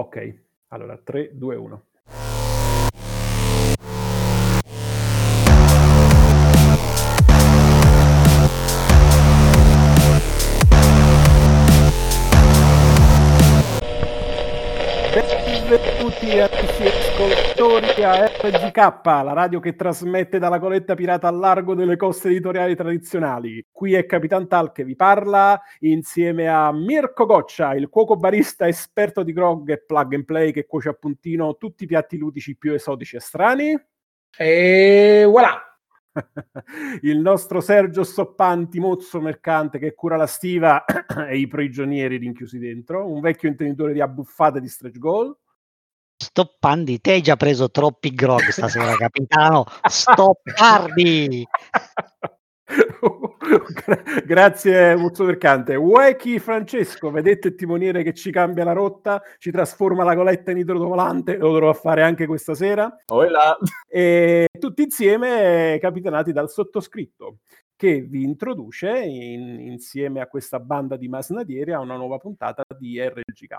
Ok, allora 3, 2, 1. Benvenuti ascoltatori a RGK, la radio che trasmette dalla coletta pirata al largo delle coste editoriali tradizionali. Qui è Capitan Tal che vi parla insieme a Mirko Goccia, il cuoco barista esperto di grog e plug and play che cuoce a puntino tutti i piatti ludici più esotici e strani. E voilà! il nostro Sergio Soppanti, mozzo mercante che cura la stiva e i prigionieri rinchiusi dentro, un vecchio intenditore di abbuffate di stretch goal. Stoppandi, te hai già preso troppi grog stasera, capitano. Stoppardi! Grazie Muzzo Mercante. Wacky Francesco, vedete il timoniere che ci cambia la rotta, ci trasforma la coletta in idrovolante, lo dovrò fare anche questa sera. Hola. E tutti insieme capitanati dal sottoscritto che vi introduce in, insieme a questa banda di masnadieri a una nuova puntata di RGK.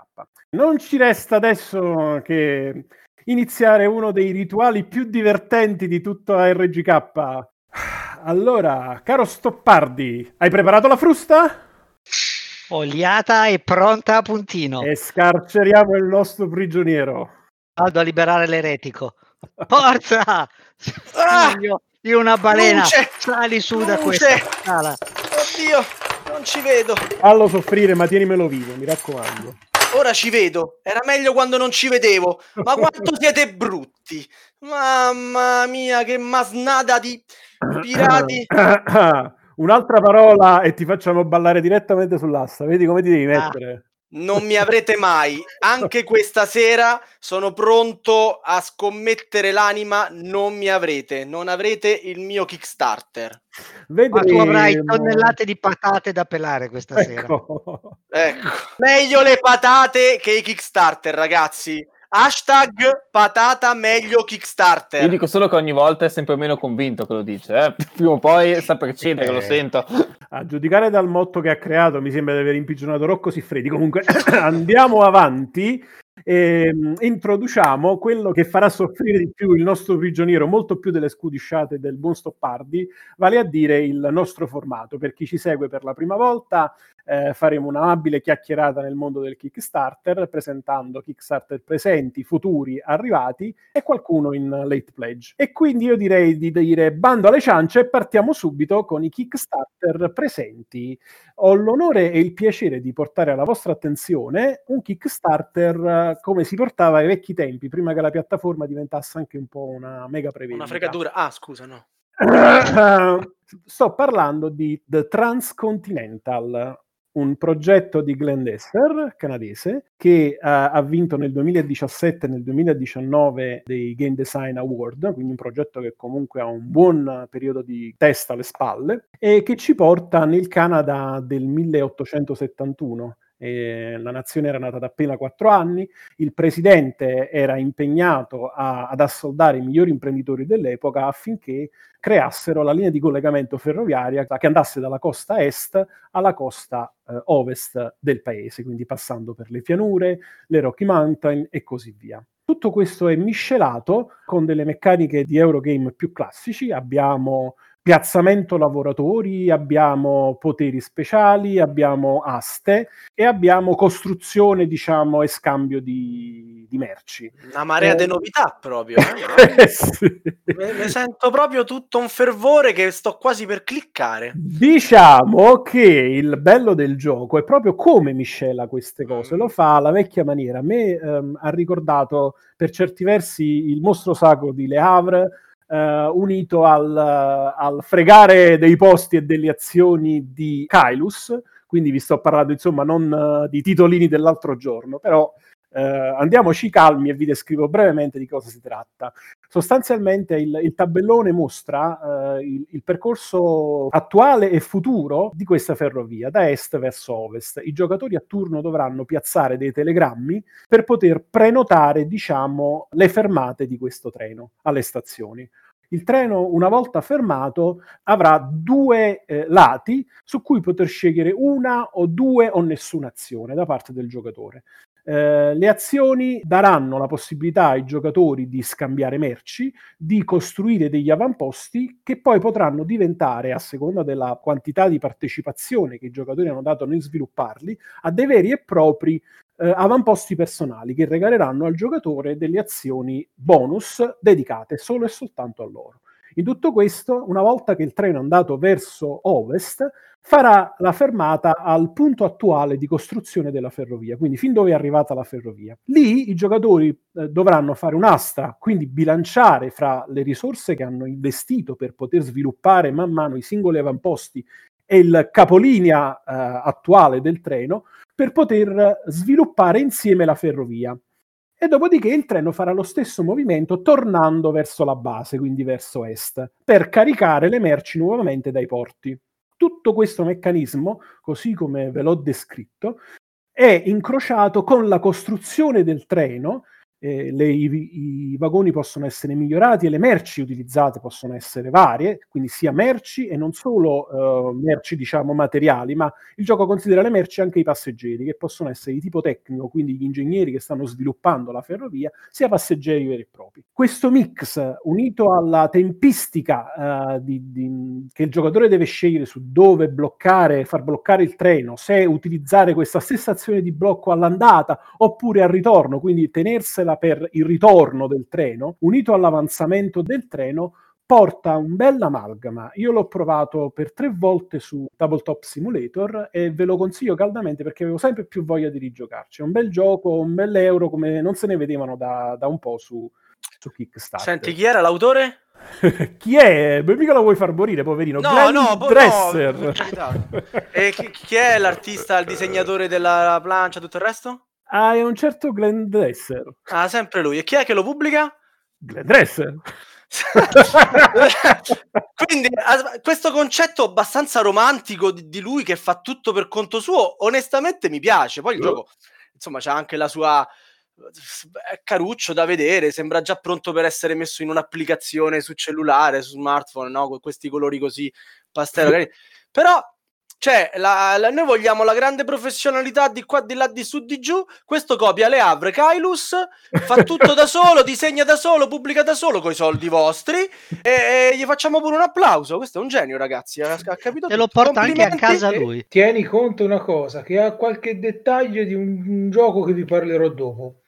Non ci resta adesso che iniziare uno dei rituali più divertenti di tutta RGK. Allora, caro Stoppardi, hai preparato la frusta? Oliata e pronta a puntino. E scarceriamo il nostro prigioniero. Vado a liberare l'eretico. Forza! Ah! Di una balena. Luce! Sali su Luce! da questa scala. Oddio, non ci vedo. Fallo soffrire, ma tienimelo vivo, mi raccomando. Ora ci vedo. Era meglio quando non ci vedevo. Ma quanto siete brutti. Mamma mia, che masnada di pirati. Un'altra parola e ti facciamo ballare direttamente sull'asta. Vedi come ti devi ah. mettere. Ah non mi avrete mai. Anche questa sera sono pronto a scommettere l'anima. Non mi avrete, non avrete il mio Kickstarter. Vedremo. Ma tu avrai tonnellate di patate da pelare questa ecco. sera. Ecco. Meglio le patate che i Kickstarter, ragazzi. Hashtag patata meglio Kickstarter. Io dico solo che ogni volta è sempre meno convinto che lo dice. Eh? Prima o poi sta per cedere, eh. lo sento. A giudicare dal motto che ha creato, mi sembra di aver impigionato Rocco Siffredi. Comunque andiamo avanti e ehm, introduciamo quello che farà soffrire di più il nostro prigioniero, molto più delle scudisciate del buon Stoppardi, vale a dire il nostro formato. Per chi ci segue per la prima volta, eh, faremo un'amabile chiacchierata nel mondo del Kickstarter, presentando Kickstarter presenti, futuri, arrivati e qualcuno in late pledge. E quindi io direi di dire bando alle ciance e partiamo subito con i Kickstarter presenti. Ho l'onore e il piacere di portare alla vostra attenzione un Kickstarter come si portava ai vecchi tempi, prima che la piattaforma diventasse anche un po' una mega previsione. Una fregatura. Ah, scusa, no. sto parlando di The Transcontinental, un progetto di Glenn Desser, canadese, che uh, ha vinto nel 2017 e nel 2019 dei Game Design Award, quindi un progetto che comunque ha un buon periodo di test alle spalle, e che ci porta nel Canada del 1871 eh, la nazione era nata da appena quattro anni, il presidente era impegnato a, ad assoldare i migliori imprenditori dell'epoca affinché creassero la linea di collegamento ferroviaria che andasse dalla costa est alla costa eh, ovest del paese, quindi passando per le pianure, le Rocky Mountain e così via. Tutto questo è miscelato con delle meccaniche di Eurogame più classici, abbiamo piazzamento lavoratori, abbiamo poteri speciali, abbiamo aste e abbiamo costruzione, diciamo, e scambio di, di merci. Una marea eh, di novità proprio. Eh? sì. Mi sento proprio tutto un fervore che sto quasi per cliccare. Diciamo che il bello del gioco è proprio come miscela queste cose, lo fa alla vecchia maniera. A me ehm, ha ricordato per certi versi il mostro sacro di Le Havre, Uh, unito al, al, fregare dei posti e delle azioni di Kailus, quindi vi sto parlando insomma non uh, di titolini dell'altro giorno, però uh, andiamoci calmi e vi descrivo brevemente di cosa si tratta. Sostanzialmente il, il tabellone mostra il, il, percorso attuale e futuro di questa ferrovia, da est verso ovest. I giocatori a turno dovranno piazzare dei telegrammi per poter prenotare, diciamo, le fermate di questo treno alle stazioni il treno, una volta fermato, avrà due eh, lati su cui poter scegliere una o due o nessuna azione da parte del giocatore. Eh, le azioni daranno la possibilità ai giocatori di scambiare merci, di costruire degli avamposti che poi potranno diventare, a seconda della quantità di partecipazione che i giocatori hanno dato nel svilupparli, a dei veri e propri eh, avamposti personali che regaleranno al giocatore delle azioni bonus dedicate solo e soltanto a loro. In tutto questo, una volta che il treno è andato verso ovest, farà la fermata al punto attuale di costruzione della ferrovia, quindi fin dove è arrivata la ferrovia. Lì i giocatori eh, dovranno fare un'asta, quindi bilanciare fra le risorse che hanno investito per poter sviluppare man mano i singoli avamposti e il capolinea eh, attuale del treno per poter sviluppare insieme la ferrovia e dopodiché il treno farà lo stesso movimento tornando verso la base, quindi verso est, per caricare le merci nuovamente dai porti. Tutto questo meccanismo, così come ve l'ho descritto, è incrociato con la costruzione del treno eh, le, i, i, vagoni possono essere migliorati e le merci utilizzate possono essere varie, quindi sia merci e non solo uh, merci diciamo materiali, ma il gioco considera le merci anche i passeggeri che possono essere di tipo tecnico, quindi gli ingegneri che stanno sviluppando la ferrovia, sia passeggeri veri e propri. Questo mix unito alla tempistica uh, di, di, che il giocatore deve scegliere su dove bloccare, far bloccare il treno, se utilizzare questa stessa azione di blocco all'andata oppure al ritorno, quindi tenersela quella per il ritorno del treno, unito all'avanzamento del treno, porta un bel amalgama. Io l'ho provato per tre volte su Tabletop Simulator e ve lo consiglio caldamente perché avevo sempre più voglia di rigiocarci. È un bel gioco, un bel euro come non se ne vedevano da, da un po' su, su Kickstarter. Senti, chi era l'autore? chi è? Beh, mica lo vuoi far morire, poverino. No, Glenn no, po- Dresser. No, e chi, chi, è l'artista, il disegnatore della plancia, tutto il resto? Ah, è un certo Glenn Dresser. Ah, sempre lui. E chi è che lo pubblica? Glenn Dresser. Quindi questo concetto abbastanza romantico di, lui che fa tutto per conto suo, onestamente mi piace. Poi il gioco, insomma, c'ha anche la sua è caruccio da vedere, sembra già pronto per essere messo in un'applicazione su cellulare, su smartphone, no? Con questi colori così pastello. Però cioè, la, la, noi vogliamo la grande professionalità di qua, di là, di su, di giù. Questo copia le Avre Kailus, fa tutto da solo, disegna da solo, pubblica da solo con i soldi vostri e, e, gli facciamo pure un applauso. Questo è un genio, ragazzi. Ha, ha capito? E lo porta anche a casa lui. Tieni conto una cosa, che ha qualche dettaglio di un, un gioco che vi parlerò dopo.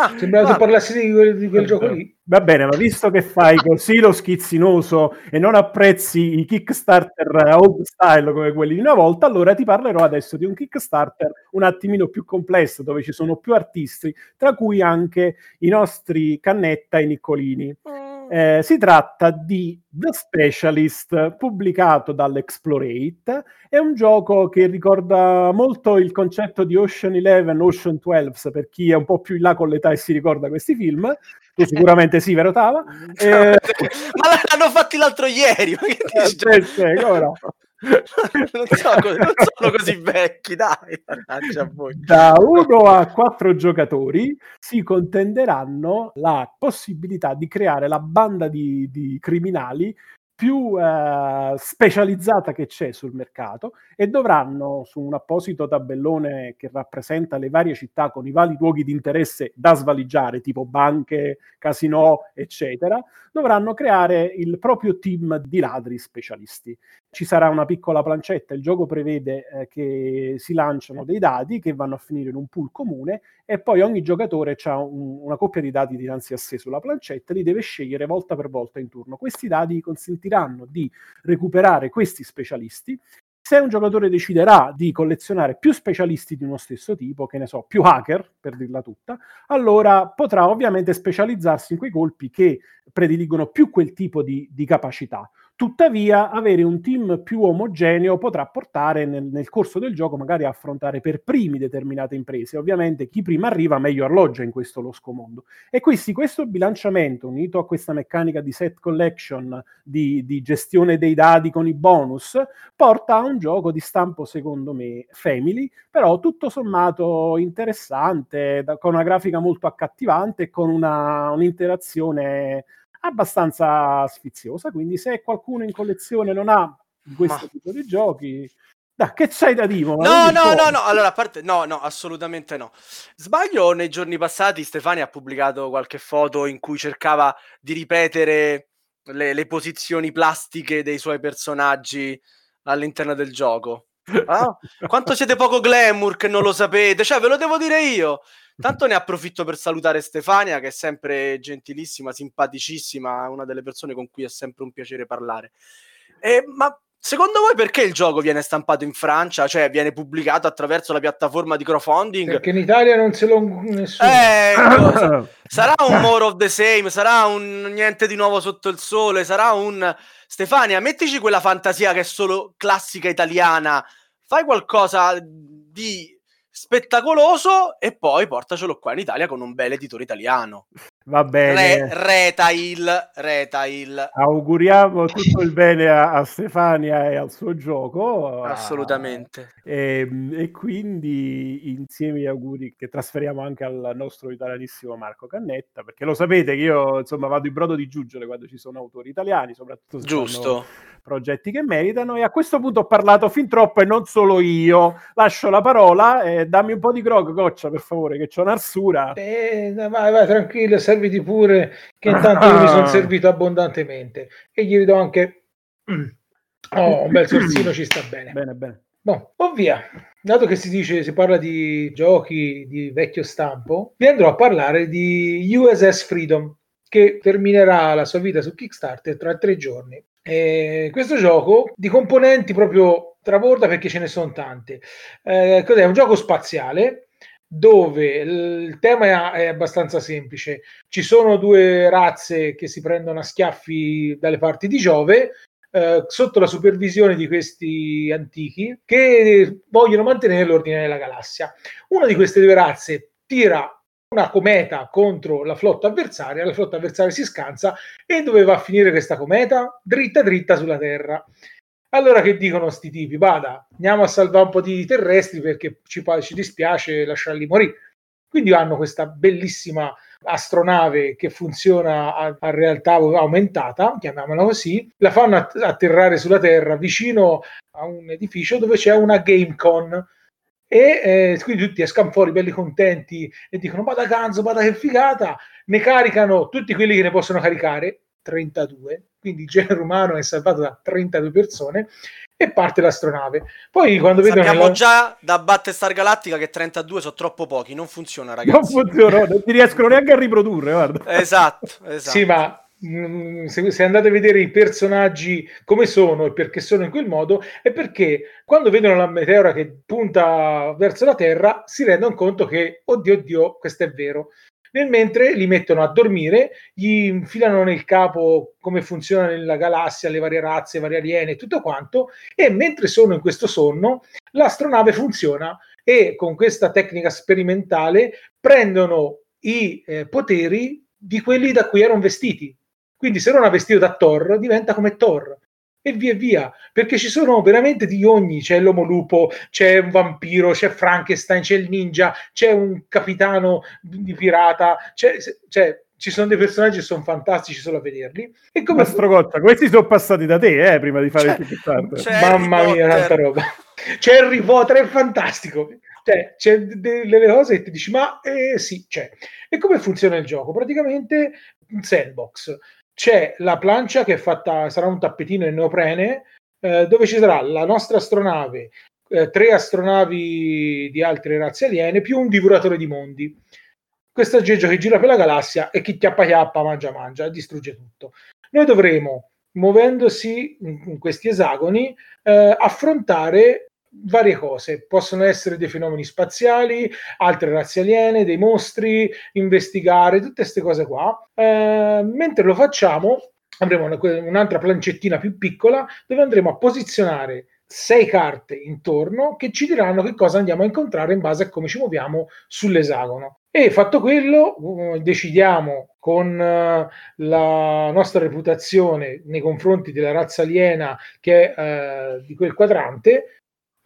Ah, Sembrava che parlassi di quel, di quel gioco lì. Va bene, ma visto che fai così lo schizzinoso e non apprezzi i Kickstarter old style come quelli di una volta, allora ti parlerò adesso di un Kickstarter un attimino più complesso, dove ci sono più artisti, tra cui anche i nostri Cannetta e Niccolini. Mm eh, si tratta di The Specialist, pubblicato dall'Explorate. È un gioco che ricorda molto il concetto di Ocean 11, Ocean 12, per chi è un po' più in là con l'età e si ricorda questi film. Tu sicuramente sì, vero Tava? Eh... Ma l'hanno fatti l'altro ieri! Ma che dici? Eh, sì, no? non, sono, non, sono così vecchi, dai. Da uno a quattro giocatori si contenderanno la possibilità di creare la banda di, di criminali più eh, specializzata che c'è sul mercato e dovranno su un apposito tabellone che rappresenta le varie città con i vari luoghi di interesse da svaligiare, tipo banche, casino, eccetera, dovranno creare il proprio team di ladri specialisti. Ci sarà una piccola plancetta, il gioco prevede eh, che si lanciano dei dadi che vanno a finire in un pool comune e poi ogni giocatore ha un, una coppia di dadi dinanzi a sé sulla plancetta, li deve scegliere volta per volta in turno. Questi dadi consentiranno di recuperare questi specialisti se un giocatore deciderà di collezionare più specialisti di uno stesso tipo, che ne so, più hacker, per dirla tutta, allora potrà ovviamente specializzarsi in quei colpi che prediligono più quel tipo di, di capacità. Tuttavia, avere un team più omogeneo potrà portare nel, nel, corso del gioco magari a affrontare per primi determinate imprese. Ovviamente chi prima arriva meglio alloggia in questo losco mondo. E quindi questo bilanciamento, unito a questa meccanica di set collection, di, di gestione dei dati con i bonus, porta a un gioco di stampo, secondo me, family, però tutto sommato interessante, da, con una grafica molto accattivante e con una, un'interazione abbastanza sfiziosa. Quindi, se qualcuno in collezione non ha questo Ma... tipo di giochi, Da, che c'hai da dire? No, no, no, no, allora a parte no, no, assolutamente no. Sbaglio, nei giorni passati Stefani ha pubblicato qualche foto in cui cercava di ripetere le, le posizioni plastiche dei suoi personaggi all'interno del gioco. Ah? Quanto siete poco glamour che non lo sapete? Cioè, ve lo devo dire io. Tanto ne approfitto per salutare Stefania, che è sempre gentilissima, simpaticissima, una delle persone con cui è sempre un piacere parlare. Eh, ma Secondo voi perché il gioco viene stampato in Francia, cioè viene pubblicato attraverso la piattaforma di crowdfunding? Perché in Italia non se lo nessuno. Eh, sarà un more of the same, sarà un niente di nuovo sotto il sole, sarà un Stefania, mettici quella fantasia che è solo classica italiana. Fai qualcosa di spettacoloso e poi portacelo qua in Italia con un bel editore italiano. Va bene. Re, retail, retail. Auguriamo tutto il bene a, a, Stefania e al suo gioco. Assolutamente. E, ehm, e, quindi insieme agli auguri che trasferiamo anche al nostro italianissimo Marco Cannetta, perché lo sapete che io insomma vado in brodo di giuggiole quando ci sono autori italiani, soprattutto se Giusto. progetti che meritano. E a questo punto ho parlato fin troppo e non solo io. Lascio la parola e dammi un po' di grog, goccia, per favore, che c'ho un'arsura. Eh, vai, vai, tranquillo, serviti pure, che intanto io mi sono servito abbondantemente. E gli do anche... Oh, un bel sorsino ci sta bene. Bene, bene. Boh, o via. Dato che si dice, si parla di giochi di vecchio stampo, vi andrò a parlare di USS Freedom, che terminerà la sua vita su Kickstarter tra tre giorni. E questo gioco di componenti proprio traborda perché ce ne sono tante. Eh, cos'è? un gioco spaziale dove il tema è abbastanza semplice. Ci sono due razze che si prendono a schiaffi dalle parti di Giove, eh, sotto la supervisione di questi antichi che vogliono mantenere l'ordine della galassia. Una di queste due razze tira una cometa contro la flotta avversaria, la flotta avversaria si scansa e dove va a finire questa cometa? Dritta dritta sulla Terra. Allora che dicono sti tipi? Vada, andiamo a salvare un po' di terrestri perché ci, ci dispiace lasciarli morire. Quindi hanno questa bellissima astronave che funziona a, a, realtà aumentata, chiamiamola così, la fanno atterrare sulla Terra vicino a un edificio dove c'è una GameCon e eh, quindi tutti escano fuori belli contenti e dicono ma da ganzo, ma da che figata, ne caricano tutti quelli che ne possono caricare, 32, quindi il genere umano è salvato da 32 persone e parte l'astronave. Poi quando Sappiamo vedono nella... già da Battestar Galattica che 32 sono troppo pochi, non funziona ragazzi. Non funziona, non ti riescono neanche a riprodurre, guarda. Esatto, esatto. Sì, ma mm, se, se, andate a vedere i personaggi come sono e perché sono in quel modo, è perché quando vedono la meteora che punta verso la Terra si rendono conto che, oddio, oddio, questo è vero. Nel mentre li mettono a dormire, gli infilano nel capo come funziona nella galassia, le varie razze, le varie aliene tutto quanto, e mentre sono in questo sonno, l'astronave funziona e con questa tecnica sperimentale prendono i eh, poteri di quelli da cui erano vestiti. Quindi se non ha vestito da Thor, diventa come Thor e via via, perché ci sono veramente di ogni, c'è l'uomo lupo, c'è un vampiro, c'è Frankenstein, c'è il ninja, c'è un capitano di pirata, c'è, c'è ci sono dei personaggi che sono fantastici solo a vederli. E come Mastrocotta, questi sono passati da te eh, prima di fare c'è, il Kickstarter. Mamma mia, tanta roba. C'è Harry Potter, è fantastico. Cioè, c'è delle cose che ti dici, ma eh, sì, c'è. E come funziona il gioco? Praticamente un sandbox c'è la plancia che è fatta, sarà un tappetino in neoprene, eh, dove ci sarà la nostra astronave, eh, tre astronavi di altre razze aliene, più un divoratore di mondi. Questo aggeggio che gira per la galassia e chi chiappa chiappa, mangia mangia distrugge tutto. Noi dovremo, muovendosi in, in questi esagoni, eh, affrontare varie cose, possono essere dei fenomeni spaziali, altre razze aliene, dei mostri, investigare, tutte queste cose qua. Eh, mentre lo facciamo, avremo una, un'altra plancettina più piccola dove andremo a posizionare sei carte intorno che ci diranno che cosa andiamo a incontrare in base a come ci muoviamo sull'esagono. E fatto quello, uh, decidiamo con uh, la nostra reputazione nei confronti della razza aliena che è uh, di quel quadrante,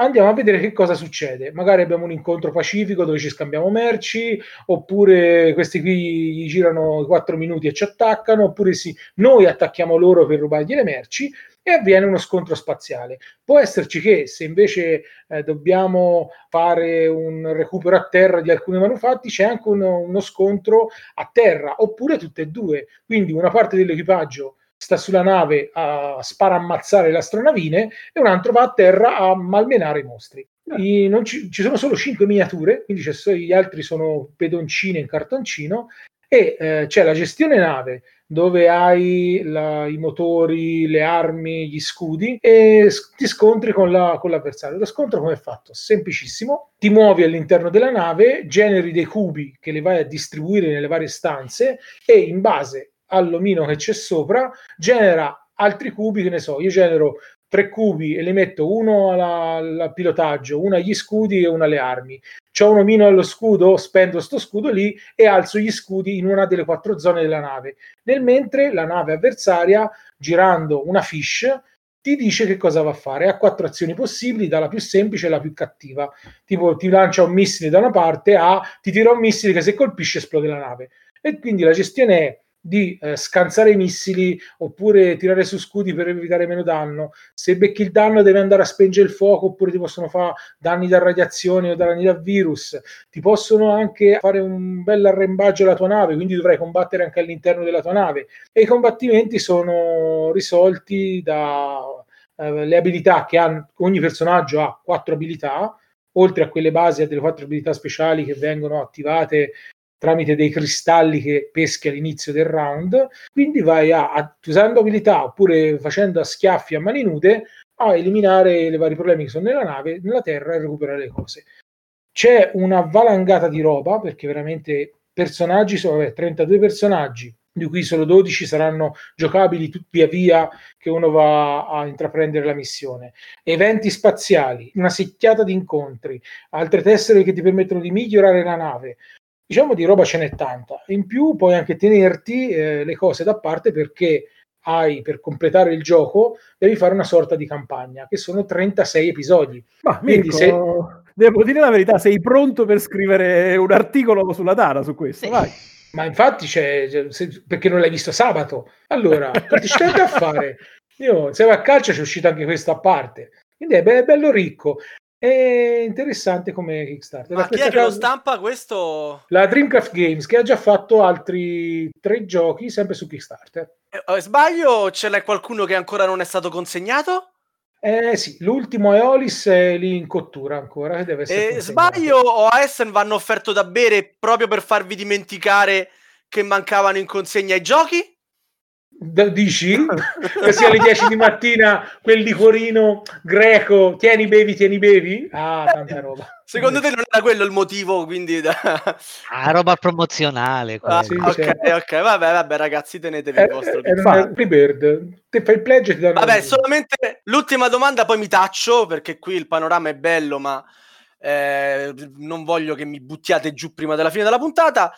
andiamo a vedere che cosa succede. Magari abbiamo un incontro pacifico dove ci scambiamo merci, oppure questi qui gli girano 4 minuti e ci attaccano, oppure sì, noi attacchiamo loro per rubargli le merci. e avviene uno scontro spaziale. Può esserci che se invece eh, dobbiamo fare un recupero a terra di alcuni manufatti, c'è anche uno, uno scontro a terra, oppure tutte e due. Quindi una parte dell'equipaggio sta sulla nave a spara ammazzare le astronavine e un altro va a terra a malmenare i mostri. I, ci, ci, sono solo 5 miniature, quindi gli altri sono pedoncine in cartoncino e eh, c'è la gestione nave dove hai la, i motori, le armi, gli scudi e ti scontri con, la, con l'avversario. Lo scontro come è fatto? Semplicissimo. Ti muovi all'interno della nave, generi dei cubi che li vai a distribuire nelle varie stanze e in base all'omino che c'è sopra genera altri cubi, che ne so, io genero tre cubi e li metto uno al pilotaggio, uno agli scudi e uno alle armi. C'ho un omino allo scudo, spendo sto scudo lì e alzo gli scudi in una delle quattro zone della nave. Nel mentre la nave avversaria, girando una fish, ti dice che cosa va a fare. Ha quattro azioni possibili, dalla più semplice alla più cattiva. Tipo ti lancia un missile da una parte a ti tira un missile che se colpisce esplode la nave. E quindi la gestione è di eh, scansare i missili oppure tirare su scudi per evitare meno danno. Se becchi il danno devi andare a spengere il fuoco oppure ti possono fare danni da radiazione o danni da virus. Ti possono anche fare un bel arrembaggio alla tua nave, quindi dovrai combattere anche all'interno della tua nave. E i combattimenti sono risolti da eh, abilità che hanno, ogni personaggio ha quattro abilità oltre a quelle basi e delle quattro abilità speciali che vengono attivate tramite dei cristalli che peschi all'inizio del round, quindi vai a, a usando abilità oppure facendo a schiaffi a mani nude a eliminare i vari problemi che sono nella nave, nella terra e recuperare le cose. C'è una valangata di roba perché veramente personaggi sono vabbè, 32 personaggi, di cui solo 12 saranno giocabili via via che uno va a intraprendere la missione. Eventi spaziali, una secchiata di incontri, altre tessere che ti permettono di migliorare la nave, diciamo di roba ce n'è tanta. In più puoi anche tenerti eh, le cose da parte perché hai per completare il gioco devi fare una sorta di campagna che sono 36 episodi. Ma Quindi Mirko, se... devo dire la verità, sei pronto per scrivere un articolo sulla Dara su questo? Vai. Ma infatti c'è, se, perché non l'hai visto sabato. Allora, che ci a fare? Io, se va a calcio c'è uscito anche questo a parte. Quindi è, be- è bello ricco. È interessante come Kickstarter. Ma chi è che lo stampa questo? La Dreamcraft Games, che ha già fatto altri tre giochi, sempre su Kickstarter. Eh, sbaglio o ce l'è qualcuno che ancora non è stato consegnato? Eh sì, l'ultimo Eolis è lì in cottura ancora. Deve essere eh, sbaglio o a Essen vanno offerto da bere proprio per farvi dimenticare che mancavano in consegna i giochi? Dici? che sia alle 10 di mattina quel liquorino greco, tieni bevi, tieni bevi? Ah, tanta roba. Secondo te non era quello il motivo, quindi... Da... Ah, roba promozionale. Ah, sì, ok, certo. ok, vabbè, vabbè ragazzi, tenetevi il vostro. È, è bird. Te fai il pledge e ti danno... Vabbè, solamente l'ultima domanda, poi mi taccio, perché qui il panorama è bello, ma... Eh, non voglio che mi buttiate giù prima della fine della puntata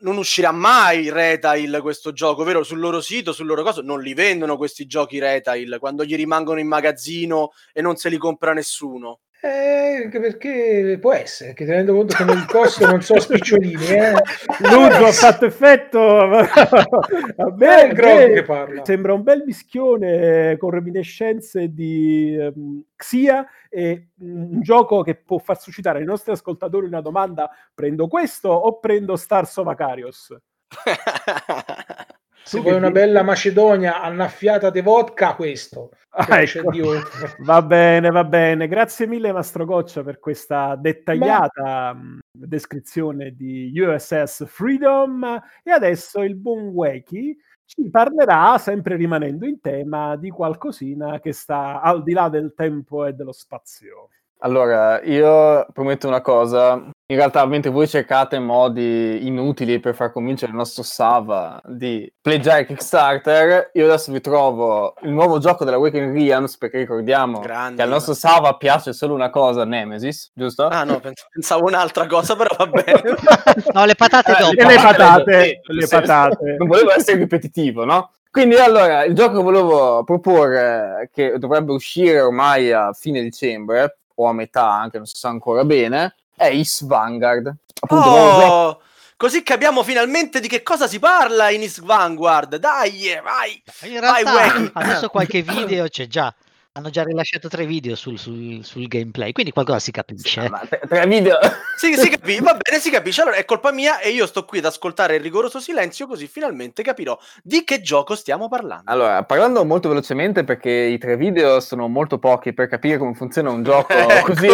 non uscirà mai retail questo gioco, vero? Sul loro sito, sul loro coso, non li vendono questi giochi retail quando gli rimangono in magazzino e non se li compra nessuno. Eh, perché può essere, che tenendo conto che nel costo non so spicciolini, eh. L'uso ha fatto effetto. Bene, bene. che parla. Sembra un bel mischione con reminiscenze di um, Xia e un gioco che può far suscitare ai nostri ascoltatori una domanda: prendo questo o prendo Stars of Acarios? Se vuoi una bella Macedonia annaffiata di vodka, questo. Ah, ecco. Va bene, va bene. Grazie mille, Mastro Goccia, per questa dettagliata Ma... Mm, descrizione di USS Freedom. E adesso il buon Wakey ci parlerà, sempre rimanendo in tema, di qualcosina che sta al di là del tempo e dello spazio. Allora, io prometto una cosa. In realtà, mentre voi cercate modi inutili per far convincere il nostro Sava di pleggiare Kickstarter, io adesso vi trovo il nuovo gioco della Waking Realms, perché ricordiamo Grandi, che al nostro Sava piace solo una cosa, Nemesis, giusto? Ah no, pensavo un'altra cosa, però va bene. no, le patate eh, dopo. Le, le patate, le patate. Non volevo essere ripetitivo, no? Quindi allora, il gioco che volevo proporre, che dovrebbe uscire ormai a fine dicembre, o a metà, anche non si sa ancora bene, è Is Vanguard. Appunto, oh, così capiamo finalmente di che cosa si parla in East Vanguard. Dai, vai! In realtà, vai, adesso qualche video c'è già hanno già rilasciato tre video sul, sul, sul gameplay, quindi qualcosa si capisce. Sì, tre, tre video. sì, si capisce, va bene, si capisce. Allora è colpa mia e io sto qui ad ascoltare il rigoroso silenzio, così finalmente capirò di che gioco stiamo parlando. Allora, parlando molto velocemente, perché i tre video sono molto pochi per capire come funziona un gioco ecco. così.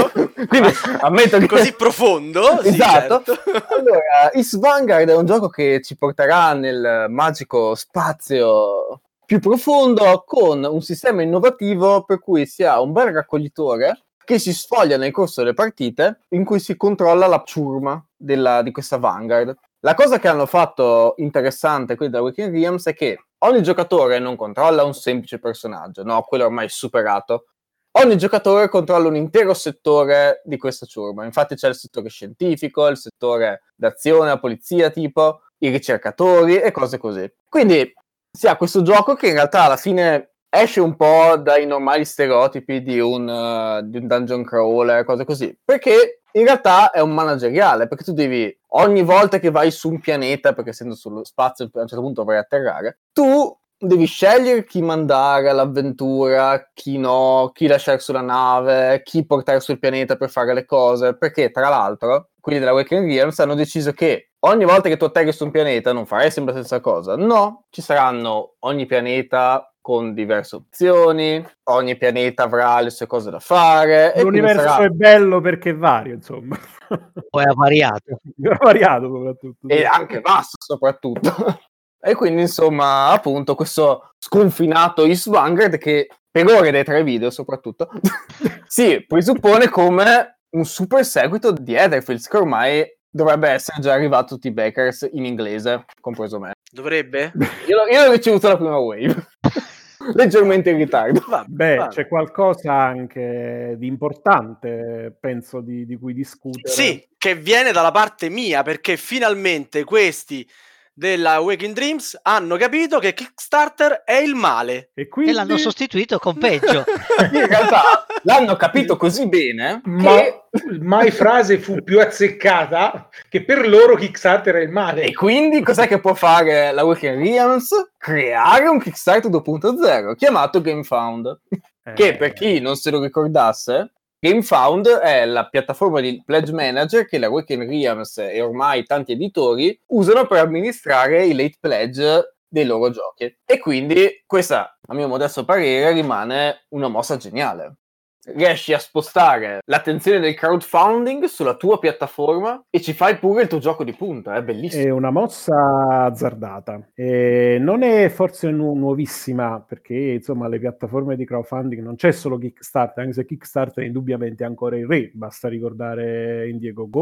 quindi ammetto che... Così profondo. esatto. Sì, certo. Allora, Is Vanguard è un gioco che ci porterà nel magico spazio più profondo con un sistema innovativo per cui si ha un bel raccoglitore che si sfoglia nel corso delle partite in cui si controlla la ciurma della, di questa Vanguard. La cosa che hanno fatto interessante qui da Waking Realms è che ogni giocatore non controlla un semplice personaggio, no, quello ormai superato. Ogni giocatore controlla un intero settore di questa ciurma. Infatti c'è il settore scientifico, il settore d'azione, la polizia tipo, i ricercatori e cose così. Quindi si ha questo gioco che in realtà alla fine esce un po' dai normali stereotipi di un, uh, di un dungeon crawler, cose così, perché in realtà è un manageriale, perché tu devi, ogni volta che vai su un pianeta, perché essendo sullo spazio a un certo punto a atterrare, tu devi scegliere chi mandare all'avventura, chi no, chi lasciare sulla nave, chi portare sul pianeta per fare le cose, perché tra l'altro quelli della Waking Realms hanno deciso che ogni volta che tu atterri su un pianeta non farai sempre la stessa cosa, no, ci saranno ogni pianeta con diverse opzioni, ogni pianeta avrà le sue cose da fare. L'universo sarà... è bello perché è vario, insomma. Poi è variato. È variato soprattutto. E anche basso soprattutto. E quindi, insomma, appunto, questo sconfinato East Vanguard che per ore dei tre video, soprattutto, si presuppone come un super seguito di Etherfields, che ormai dovrebbe essere già arrivato tutti i backers in inglese, compreso me. Dovrebbe? Io, io l'ho ricevuto la prima wave. leggermente in ritardo. Beh, c'è qualcosa anche di importante, penso, di, di cui discutere. Sì, che viene dalla parte mia, perché finalmente questi della Waking Dreams hanno capito che Kickstarter è il male. E, quindi... e l'hanno sostituito con peggio. In realtà l'hanno capito così bene ma che... mai frase fu più azzeccata che per loro Kickstarter è il male. E quindi cos'è che può fare la Waking Realms? Creare un Kickstarter 2.0 chiamato GameFound. Eh... Che per chi non se lo ricordasse GameFound è la piattaforma di pledge manager che la Waken Realms e ormai tanti editori usano per amministrare i late pledge dei loro giochi. E quindi questa, a mio modesto parere, rimane una mossa geniale riesci a spostare l'attenzione del crowdfunding sulla tua piattaforma e ci fai pure il tuo gioco di punta, è bellissimo. È una mossa azzardata. E non è forse nu- nuovissima perché insomma le piattaforme di crowdfunding non c'è solo Kickstarter, anche se Kickstarter è indubbiamente ancora il re, basta ricordare Indiego Go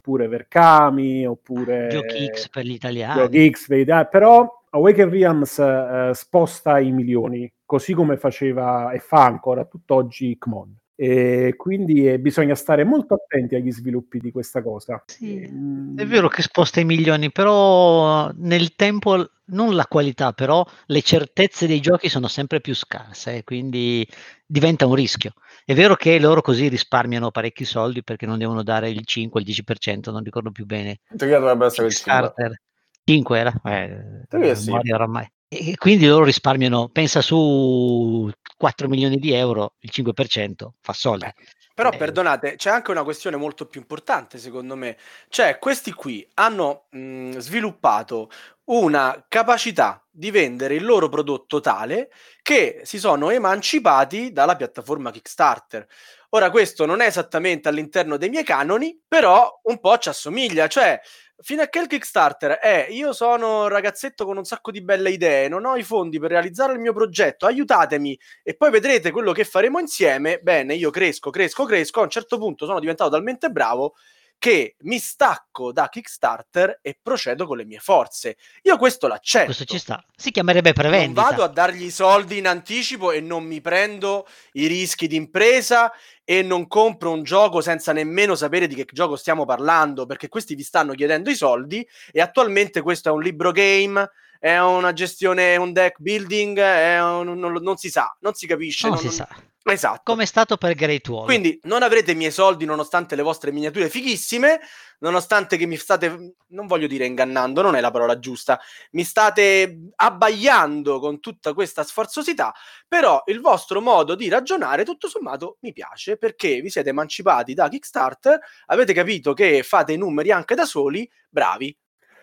oppure Verkami oppure GiochiX per gli italiani. GiochiX per gli italiani, però Awaken Realms eh, sposta i milioni, così come faceva e fa ancora tutt'oggi Kmon. E quindi eh, bisogna stare molto attenti agli sviluppi di questa cosa. Sì, mm. È vero che sposta i milioni, però nel tempo non la qualità, però le certezze dei giochi sono sempre più scarse, quindi diventa un rischio. È vero che loro così risparmiano parecchi soldi perché non devono dare il 5 il 10%, non ricordo più bene. Dovrebbe essere il 5. 5 era? Eh, sì. oramai. E quindi loro risparmiano, pensa su 4 milioni di euro, il 5% fa soldi. Però eh. perdonate, c'è anche una questione molto più importante secondo me. Cioè, questi qui hanno mh, sviluppato una capacità di vendere il loro prodotto tale che si sono emancipati dalla piattaforma Kickstarter. Ora, questo non è esattamente all'interno dei miei canoni, però un po' ci assomiglia. Cioè, fino a che il Kickstarter è io sono un ragazzetto con un sacco di belle idee, non ho i fondi per realizzare il mio progetto, aiutatemi e poi vedrete quello che faremo insieme. Bene, io cresco, cresco, cresco, a un certo punto sono diventato talmente bravo che mi stacco da Kickstarter e procedo con le mie forze. Io questo l'accetto. Questo ci sta. Si chiamerebbe prevendita. Non vado a dargli i soldi in anticipo e non mi prendo i rischi di impresa e non compro un gioco senza nemmeno sapere di che gioco stiamo parlando, perché questi vi stanno chiedendo i soldi e attualmente questo è un libro game è una gestione, un deck building, un, non, non, si sa, non si capisce. Non, non si sa. Esatto. Come è stato per Great Wall. Quindi non avrete i miei soldi nonostante le vostre miniature fighissime, nonostante che mi state, non voglio dire ingannando, non è la parola giusta, mi state abbagliando con tutta questa sforzosità, però il vostro modo di ragionare tutto sommato mi piace perché vi siete emancipati da Kickstarter, avete capito che fate i numeri anche da soli, bravi,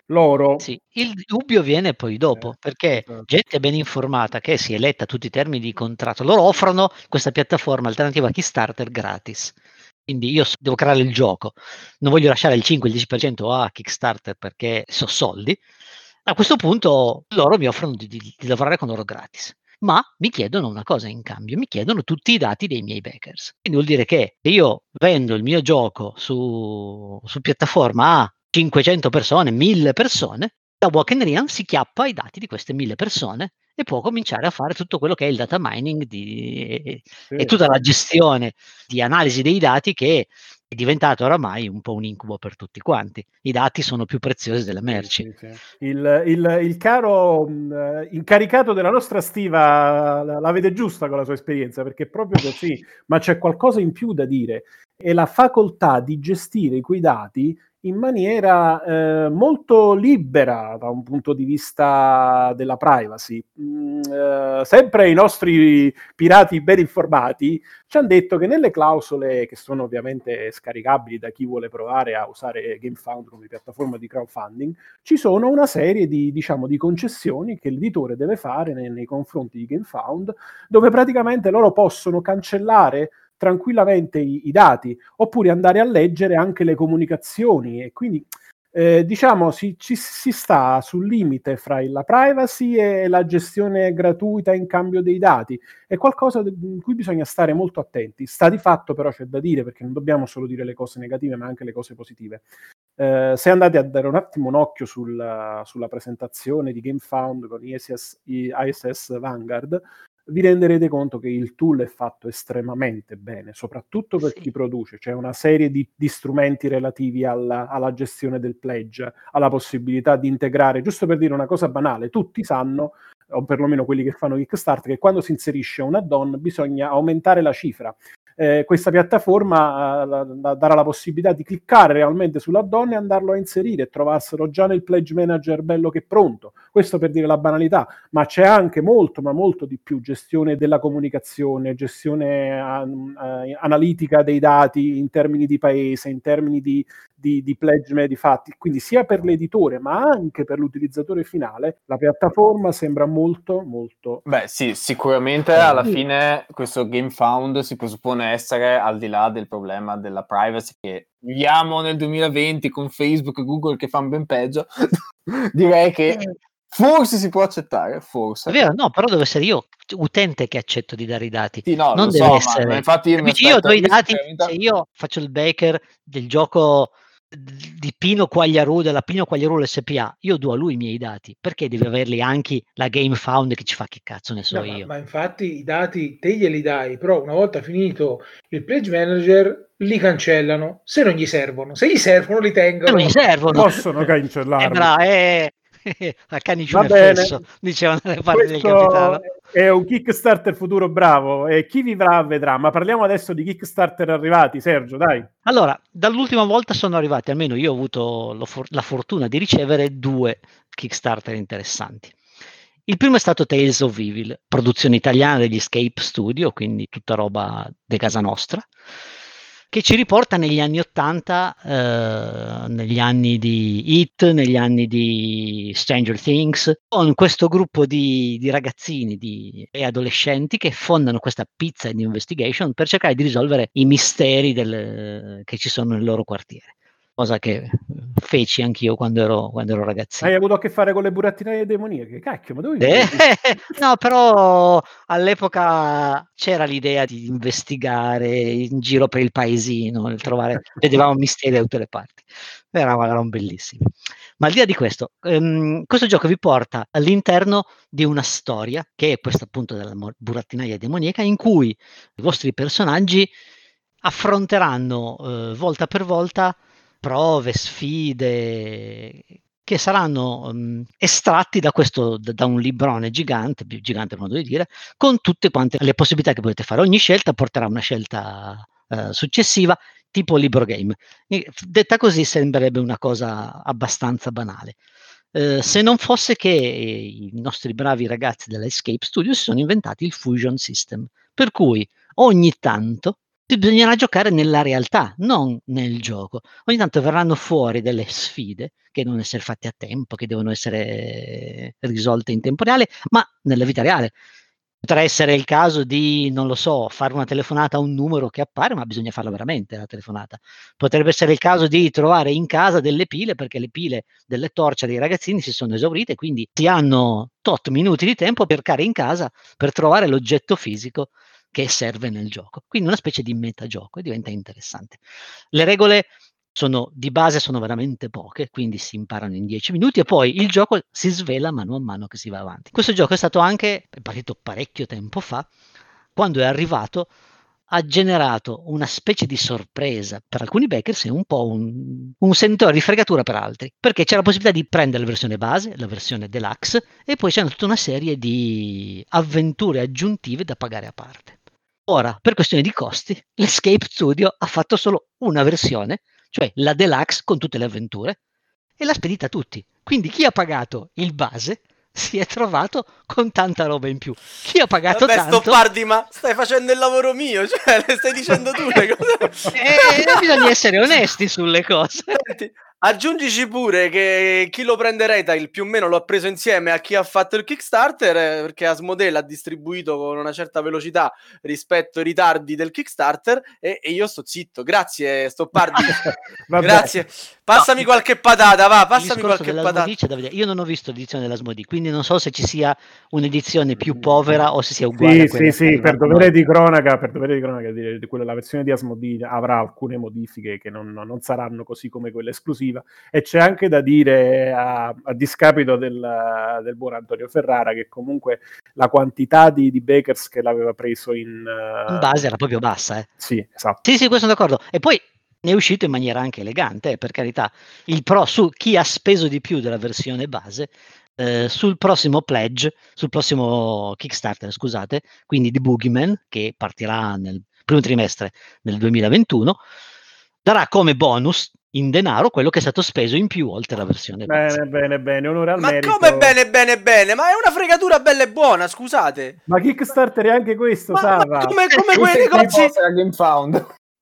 loro. Sì, il dubbio viene poi dopo, Eh, perché esatto. gente ben informata che si è letta tutti i termini di contratto, loro offrono questa piattaforma alternativa a Kickstarter gratis. Quindi io devo creare il gioco, non voglio lasciare il 5, il 10% a Kickstarter perché so soldi. A questo punto loro mi offrono di, di- di lavorare con loro gratis. Ma mi chiedono una cosa in cambio, mi chiedono tutti i dati dei miei backers. Quindi vuol dire che se io vendo il mio gioco su, su piattaforma a 500 persone, 1000 persone, la Walk and Rian si chiappa i dati di queste 1000 persone e può cominciare a fare tutto quello che è il data mining di- Sì. e tutta la gestione di analisi dei dati che è diventato oramai un po' un incubo per tutti quanti. I dati sono più preziosi delle merci. Sì, sì. Il, il- il caro mh, incaricato della nostra stiva la, la vede giusta con la sua esperienza perché è proprio così, ma c'è qualcosa in più da dire. È la facoltà di gestire quei dati in maniera eh, molto libera da un punto di vista della privacy. Mm, eh, sempre i nostri pirati ben informati ci hanno detto che nelle clausole, che sono ovviamente scaricabili da chi vuole provare a usare GameFound come piattaforma di crowdfunding, ci sono una serie di, diciamo, di concessioni che l'editore deve fare nei, nei confronti di GameFound, dove praticamente loro possono cancellare tranquillamente i, i dati oppure andare a leggere anche le comunicazioni. E quindi eh, diciamo si, ci, si sta sul limite fra la privacy e la gestione gratuita in cambio dei dati. È qualcosa in cui bisogna stare molto attenti. Sta di fatto però c'è da dire perché non dobbiamo solo dire le cose negative ma anche le cose positive. Eh, se andate a dare un attimo un occhio sul, sulla presentazione di GameFound con ISS, ISS Vanguard vi renderete conto che il tool è fatto estremamente bene, soprattutto per Sì. chi produce. C'è una serie di, di strumenti relativi alla, alla gestione del pledge, alla possibilità di integrare, giusto per dire una cosa banale, tutti sanno, o perlomeno quelli che fanno Kickstarter, che quando si inserisce un add-on bisogna aumentare la cifra. Eh, questa piattaforma eh, la- la- darà la possibilità di cliccare realmente sull'add-on e andarlo a inserire e trovarselo già nel pledge manager bello che pronto. Questo per dire la banalità, ma c'è anche molto, ma molto di più gestione della comunicazione, gestione an- eh, analitica dei dati in termini di paese, in termini di, di, di pledge di fatti. Quindi sia per l'editore, ma anche per l'utilizzatore finale, la piattaforma sembra molto, molto Beh, sì, sicuramente alla fine questo GameFound si presuppone essere al di là del problema della privacy che viviamo nel 2020 con Facebook e Google che fanno ben peggio. Direi che Eh, forse si può accettare, forse. È vero, no, però devo essere io utente che accetto di dare i dati. Sì, no, non deve so, essere. ma infatti io mi Capisci? io do i dati, se io faccio il baker del gioco di Pino Quagliarù, della Pino Quagliarù SPA, io do a lui i miei dati. Perché deve averli anche la GameFound che ci fa che cazzo ne so No, ma, io? ma infatti i dati te glieli dai, però una volta finito il pledge manager li cancellano se non gli servono. Se gli servono li Eh, tengono. non gli servono. possono cancellarli. Sembra, eh, a canicione Va bene. fesso, dicevano le parti del capitano. È un Kickstarter futuro bravo e chi vivrà vedrà. Ma parliamo adesso di Kickstarter arrivati, Sergio, dai. Allora, dall'ultima volta sono arrivati, almeno io ho avuto for- la fortuna di ricevere due Kickstarter interessanti. Il primo è stato Tales of Evil, produzione italiana degli Escape Studio, quindi tutta roba di casa nostra, che ci riporta negli anni 80, eh, negli anni di Hit, negli anni di Stranger Things, con questo gruppo di, di ragazzini di- e adolescenti che fondano questa pizza di investigation per cercare di risolvere i misteri del- che ci sono nel loro quartiere. Cosa che feci anch'io quando ero, quando ero ragazzino. Hai avuto a che fare con le burattinaie demoniache? Cacchio, ma dove Eh, no, però all'epoca c'era l'idea di investigare in giro per il paesino, nel trovare, vedevamo misteri da tutte le parti. Erano, erano bellissimi. Ma al di là di questo, ehm, questo gioco vi porta all'interno di una storia, che è questa appunto della burattinaia demoniaca, in cui i vostri personaggi affronteranno eh, volta per volta prove, sfide che saranno um, estratti da, questo, da, un librone gigante, più gigante modo di dire, con tutte quante le possibilità che potete fare. Ogni scelta porterà una scelta uh, successiva, tipo libro game. E, detta così sembrerebbe una cosa abbastanza banale. Uh, se non fosse che i nostri bravi ragazzi dell'Escape Studio si sono inventati il Fusion System, per cui ogni tanto bisognerà giocare nella realtà, non nel gioco. Ogni tanto verranno fuori delle sfide che devono essere fatte a tempo, che devono essere risolte in tempo reale, ma nella vita reale. Potrà essere il caso di, non lo so, fare una telefonata a un numero che appare, ma bisogna farla veramente la telefonata. Potrebbe essere il caso di trovare in casa delle pile, perché le pile delle torce dei ragazzini si sono esaurite, quindi si hanno tot minuti di tempo per cercare in casa per trovare l'oggetto fisico che serve nel gioco. Quindi una specie di metagioco e diventa interessante. Le regole sono, di base sono veramente poche, quindi si imparano in 10 minuti e poi il gioco si svela mano a mano che si va avanti. Questo gioco è stato anche, è partito parecchio tempo fa, quando è arrivato ha generato una specie di sorpresa per alcuni backers e un po' un, un sentore di fregatura per altri, perché c'è la possibilità di prendere la versione base, la versione deluxe e poi c'è tutta una serie di avventure aggiuntive da pagare a parte. Ora, per questione di costi, l'Escape Studio ha fatto solo una versione, cioè la deluxe con tutte le avventure, e l'ha spedita a tutti. Quindi chi ha pagato il base si è trovato con tanta roba in più. Chi ha pagato Vabbè, tanto... Stoppardi, ma stai facendo il lavoro mio, cioè le stai dicendo tu le cose. eh, bisogna essere onesti sulle cose. Senti, Aggiungici pure che chi lo prende retail più o meno l'ho preso insieme a chi ha fatto il Kickstarter eh, perché Asmodee l'ha distribuito con una certa velocità rispetto ai ritardi del Kickstarter e, e io sto zitto. Grazie Stoppardi. Grazie. Passami no, qualche patata, va, passami qualche patata. Davide, io non ho visto l'edizione dell'Asmodee, quindi non so se ci sia un'edizione più povera o se sia uguale sì, Sì, sì, per dovere di cronaca, per dovere di cronaca, quella, la versione di Asmodee avrà alcune modifiche che non, non saranno così come quella esclusiva esclusiva. E c'è anche da dire, a, a discapito del, del, buon Antonio Ferrara, che comunque la quantità di, di Bakers che l'aveva preso in, uh... in base era proprio bassa. Eh. Sì, esatto. Sì, sì, questo sono d'accordo. E poi ne è uscito in maniera anche elegante, eh, per carità. Il pro su chi ha speso di più della versione base eh, sul prossimo pledge, sul prossimo Kickstarter, scusate, quindi di Boogeyman, che partirà nel primo trimestre del 2021, darà come bonus in denaro quello che è stato speso in più oltre la versione bene, base. Bene, bene, onore al Ma merito. come bene, bene, bene? Ma è una fregatura bella e buona, scusate. Ma Kickstarter è anche questo, ma. Ma come, come quei negozi...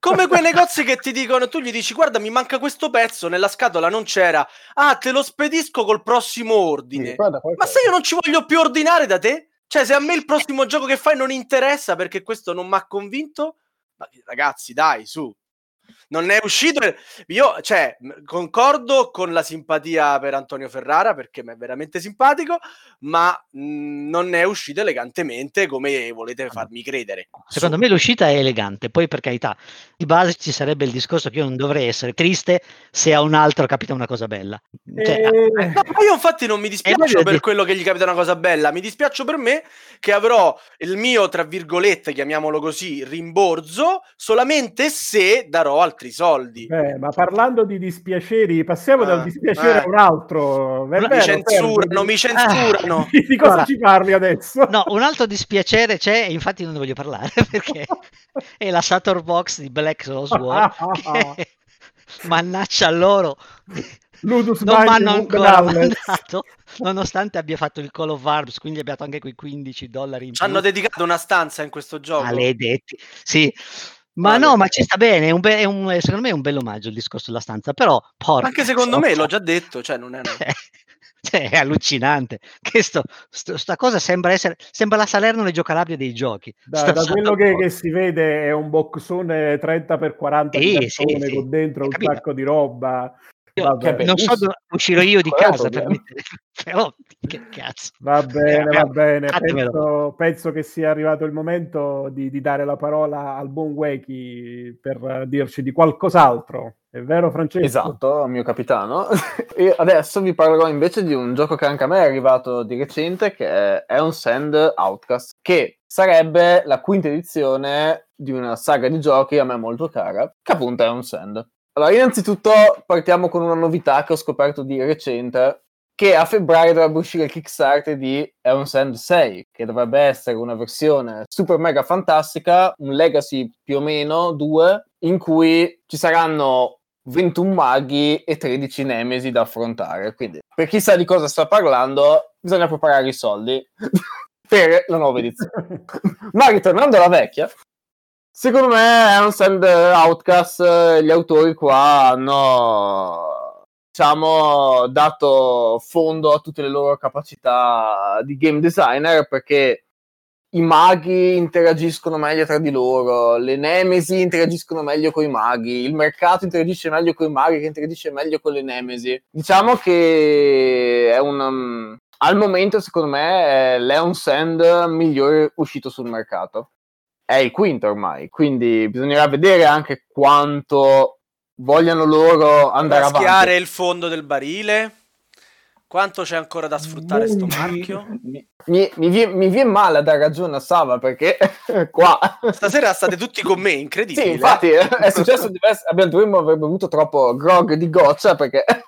Come quei negozi che ti dicono, tu gli dici guarda mi manca questo pezzo, nella scatola non c'era, ah te lo spedisco col prossimo ordine. Sì, guarda, ma se io non ci voglio più ordinare da te? Cioè se a me il prossimo gioco che fai non interessa perché questo non mi ha convinto, ma ragazzi dai su, non è uscito. Io, cioè, concordo con la simpatia per Antonio Ferrara perché mi è veramente simpatico, ma mh, non è uscito elegantemente come volete farmi credere. Secondo me l'uscita è elegante, poi per carità, di base ci sarebbe il discorso che io non dovrei essere triste se a un altro capita una cosa bella. Cioè, eh... no, io infatti non mi dispiaccio per quello che gli capita una cosa bella, mi dispiaccio per me che avrò il mio, tra virgolette, chiamiamolo così, rimborso solamente se darò altri soldi. Eh, ma parlando di dispiaceri, passiamo ah, dal dispiacere eh. a un altro. È mi vero, censurano, mi censurano. Ah, di cosa Ora, ci parli adesso? No, un altro dispiacere c'è, e infatti non ne voglio parlare perché è la Saturn Box di Black Rose War. che, mannaccia loro. Ludus non mi hanno ancora mandato, nonostante abbia fatto il Call of Arms, quindi abbiamo anche quei 15 dollari in Ci più. hanno dedicato una stanza in questo gioco. Maledetti. Sì, ma vale. no, ma ci sta bene, è un be- è un, secondo me è un bello omaggio il discorso della stanza, però porca Anche secondo me, l'ho già detto, cioè non è... Una... cioè, è allucinante. Che sto, sto, sta cosa sembra essere sembra la Salerno Reggio Calabria dei giochi. Da, da quello che, che, si vede è un boxone 30x40 sì, sì, sì. con dentro un sacco di roba. Io, non so dove uscirò io di casa per mettere... però che cazzo va bene va bene penso, penso, che sia arrivato il momento di, di dare la parola al buon Weki per dirci di qualcos'altro è vero Francesco? Esatto, mio capitano. e adesso vi parlerò invece di un gioco che anche a me è arrivato di recente, che è un Sand Outcast, che sarebbe la quinta edizione di una saga di giochi a me molto cara, che appunto è un Sand. Allora, innanzitutto partiamo con una novità che ho scoperto di recente, che a febbraio dovrebbe uscire il Kickstarter di Eon Sand 6, che dovrebbe essere una versione super mega fantastica, un legacy più o meno, due, in cui ci saranno 21 maghi e 13 nemesi da affrontare. Quindi, per chi sa di cosa sto parlando, bisogna preparare i soldi per la nuova edizione. Ma ritornando alla vecchia, secondo me Eon Sand Outcast, gli autori qua hanno diciamo, dato fondo a tutte le loro capacità di game designer perché i maghi interagiscono meglio tra di loro, le nemesi interagiscono meglio con i maghi, il mercato interagisce meglio con i maghi che interagisce meglio con le nemesi. Diciamo che è un... Um, al momento, secondo me, è Leon Sand migliore uscito sul mercato. È il quinto ormai, quindi bisognerà vedere anche quanto vogliano loro andare Raschiare avanti. il fondo del barile. Quanto c'è ancora da sfruttare sto marchio? Mi, mi, mi, viene, mi viene male a dare ragione a Sava perché qua Stasera state tutti con me, incredibile. Sì, infatti è successo diverso. Abbiamo dovremmo aver bevuto troppo grog di goccia perché,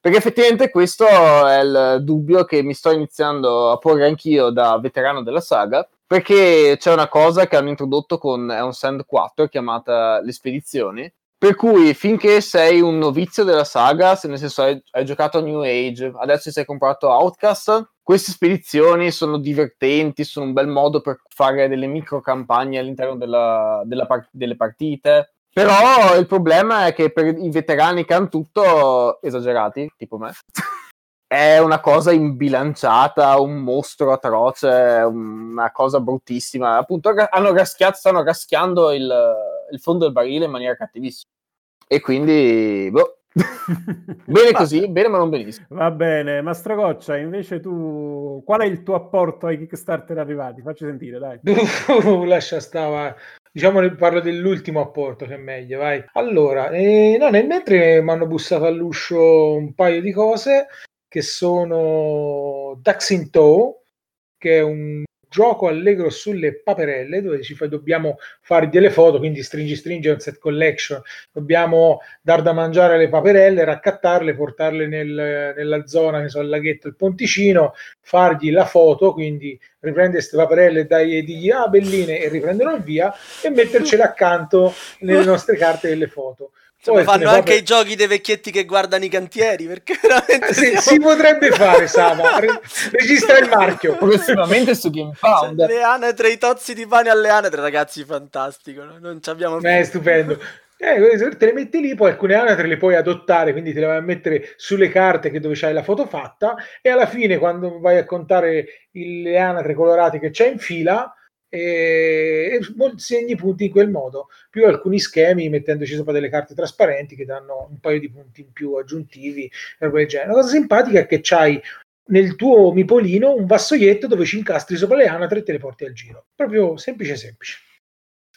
perché effettivamente questo è il dubbio che mi sto iniziando a porre anch'io da veterano della saga. Perché c'è una cosa che hanno introdotto con Eon Sand 4 chiamata le spedizioni, per cui finché sei un novizio della saga, se nel senso hai, hai giocato a New Age, adesso ti sei comprato Outcast, queste spedizioni sono divertenti, sono un bel modo per fare delle micro campagne all'interno della, della part- delle partite. Però il problema è che per i veterani che hanno tutto esagerati, tipo me, è una cosa imbilanciata, un mostro atroce, una cosa bruttissima. Appunto, hanno raschiato, stanno raschiando il, il fondo del barile in maniera cattivissima. E quindi, boh. bene così, bene ma non benissimo. Va bene, Mastro Goccia, invece tu, qual è il tuo apporto ai Kickstarter arrivati? Facci sentire, dai. Lascia stava, diciamo parlo dell'ultimo apporto che è meglio, vai. Allora, eh, no, nel mentre mi hanno bussato all'uscio un paio di cose che sono Ducks Tow, che è un gioco allegro sulle paperelle dove fa, dobbiamo fare delle foto, quindi stringi stringi è un set collection, dobbiamo dar da mangiare alle paperelle, raccattarle, portarle nel, nella zona, che so, il laghetto, il ponticino, fargli la foto, quindi riprende queste paperelle e dai digli ah belline e riprendono via e mettercele accanto nelle nostre carte delle foto. Insomma, fanno anche i giochi dei vecchietti che guardano i cantieri perché veramente ah, si, si potrebbe fare Sava. Registra il marchio. Prossimamente su GameFound le anatre i tozzi di pane alle anatre ragazzi fantastico no? non ci abbiamo più è stupendo. Eh, te le metti lì, poi alcune anatre le puoi adottare, quindi te le vai a mettere sulle carte che dove c'hai la foto fatta e alla fine quando vai a contare le anatre colorate che c'è in fila, e segni punti in quel modo, più alcuni schemi mettendoci sopra delle carte trasparenti che danno un paio di punti in più aggiuntivi. La cosa simpatica è che c'hai nel tuo mipolino un vassoietto dove ci incastri sopra le anatre e te le porti al giro. Proprio semplice semplice.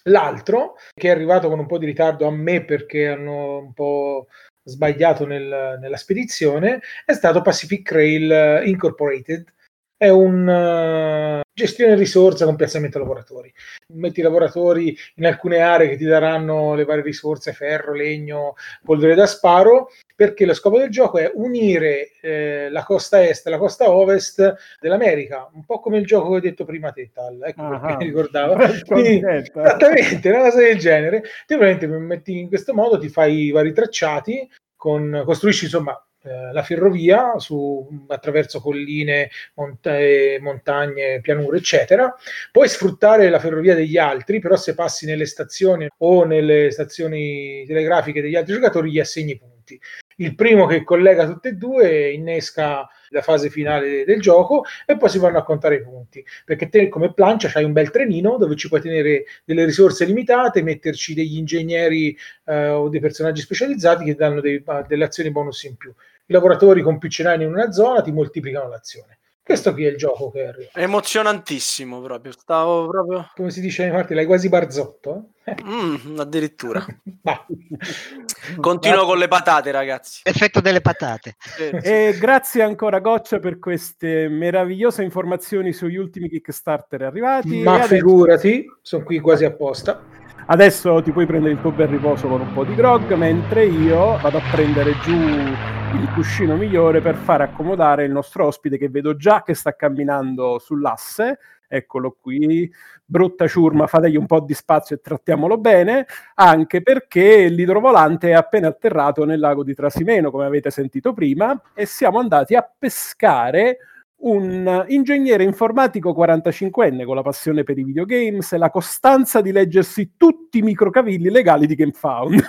L'altro, che è arrivato con un po' di ritardo a me perché hanno un po' sbagliato nel, nella spedizione, è stato Pacific Rail Incorporated, è un uh, gestione risorse con piazzamento lavoratori. Metti i lavoratori in alcune aree che ti daranno le varie risorse, ferro, legno, polvere da sparo, perché lo scopo del gioco è unire eh, la costa est e la costa ovest dell'America, un po' come il gioco che ho detto prima te, Tal, ecco uh-huh. perché mi ricordavo. Quindi, esattamente, una cosa del genere. Te veramente metti in questo modo, ti fai i vari tracciati, con, costruisci insomma eh, la ferrovia su, attraverso colline, mont- montagne, pianure, eccetera. Puoi sfruttare la ferrovia degli altri, però se passi nelle stazioni o nelle stazioni telegrafiche degli altri giocatori gli assegni punti. Il primo che collega tutte e due innesca la fase finale del gioco e poi si vanno a contare i punti perché te come plancia c'hai un bel trenino dove ci puoi tenere delle risorse limitate metterci degli ingegneri eh, o dei personaggi specializzati che danno dei, delle azioni bonus in più i lavoratori con più in una zona ti moltiplicano l'azione. Questo qui è il gioco che arriva. È emozionantissimo proprio. Stavo proprio. Come si dice, Marti, l'hai quasi barzotto. Eh? Mm, addirittura. Continuo con le patate, ragazzi. Effetto delle patate. E grazie ancora, Goccia, per queste meravigliose informazioni sugli ultimi Kickstarter arrivati. Ma adesso... figurati, sono qui quasi apposta. Adesso ti puoi prendere il tuo bel riposo con un po' di grog, mentre io vado a prendere giù il cuscino migliore per fare accomodare il nostro ospite che vedo già che sta camminando sull'asse. Eccolo qui, brutta ciurma, fategli un po' di spazio e trattiamolo bene, anche perché l'idrovolante è appena atterrato nel lago di Trasimeno, come avete sentito prima, e siamo andati a pescare un ingegnere informatico 45enne con la passione per i videogames e la costanza di leggersi tutti i microcavilli legali di GameFound.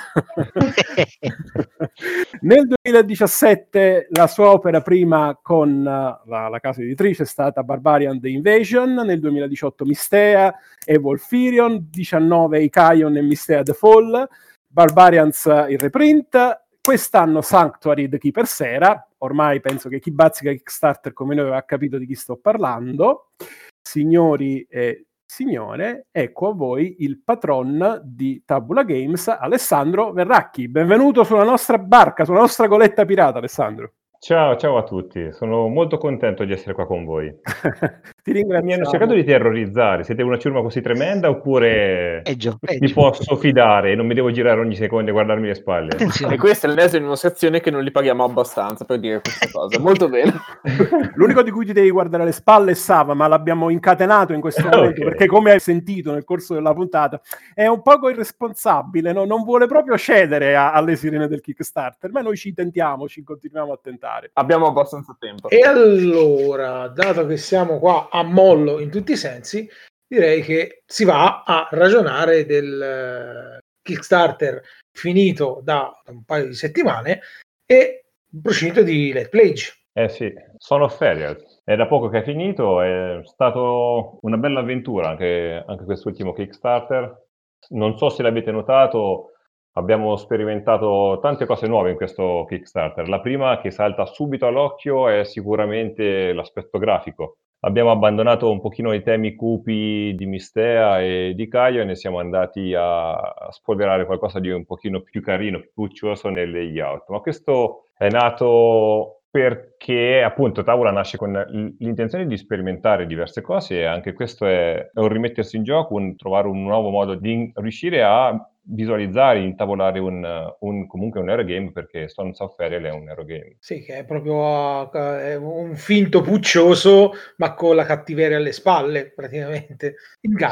Nel 2017 la sua opera prima con la, la, casa editrice è stata Barbarian The Invasion, nel 2018 Mistea e Wolfirion, 19 Icaion e Mistea The Fall, Barbarians il reprint, quest'anno Sanctuary The Keeper Sera, ormai penso che chi bazzica Kickstarter come noi aveva capito di chi sto parlando. Signori e signore, ecco a voi il patron di Tabula Games, Alessandro Verracchi. Benvenuto sulla nostra barca, sulla nostra goletta pirata, Alessandro. Ciao, ciao a tutti, sono molto contento di essere qua con voi. Ti ringrazio. Mi hanno cercato di terrorizzare, siete una ciurma così tremenda oppure peggio, mi posso fidare e non mi devo girare ogni secondo e guardarmi le spalle? Attenzione. E questa è l'ennesima dimostrazione che non li paghiamo abbastanza per dire questa cosa. Molto bene. L'unico di cui ti devi guardare le spalle è Sava, ma l'abbiamo incatenato in questo momento okay. perché come hai sentito nel corso della puntata è un poco irresponsabile, no? non vuole proprio cedere a, alle sirene del Kickstarter, ma noi ci tentiamo, ci continuiamo a tentare. Abbiamo abbastanza tempo. E allora, dato che siamo qua a mollo in tutti i sensi, direi che si va a ragionare del eh, Kickstarter finito da un paio di settimane e il procinto di Let Pledge. Eh sì, sono ferie. È da poco che è finito, è stato una bella avventura anche, anche quest'ultimo Kickstarter. Non so se l'avete notato, abbiamo sperimentato tante cose nuove in questo Kickstarter. La prima che salta subito all'occhio è sicuramente l'aspetto grafico. Abbiamo abbandonato un pochino i temi cupi di Mistea e di Caio e ne siamo andati a spolverare qualcosa di un pochino più carino, più puccioso nel layout. Ma questo è nato perché appunto Tavola nasce con l'intenzione di sperimentare diverse cose e anche questo è, un rimettersi in gioco, un trovare un nuovo modo di riuscire a visualizzare, intavolare un, un, comunque un Eurogame perché Stones of Ferial è un Eurogame. Sì, che è proprio è un finto puccioso ma con la cattiveria alle spalle praticamente.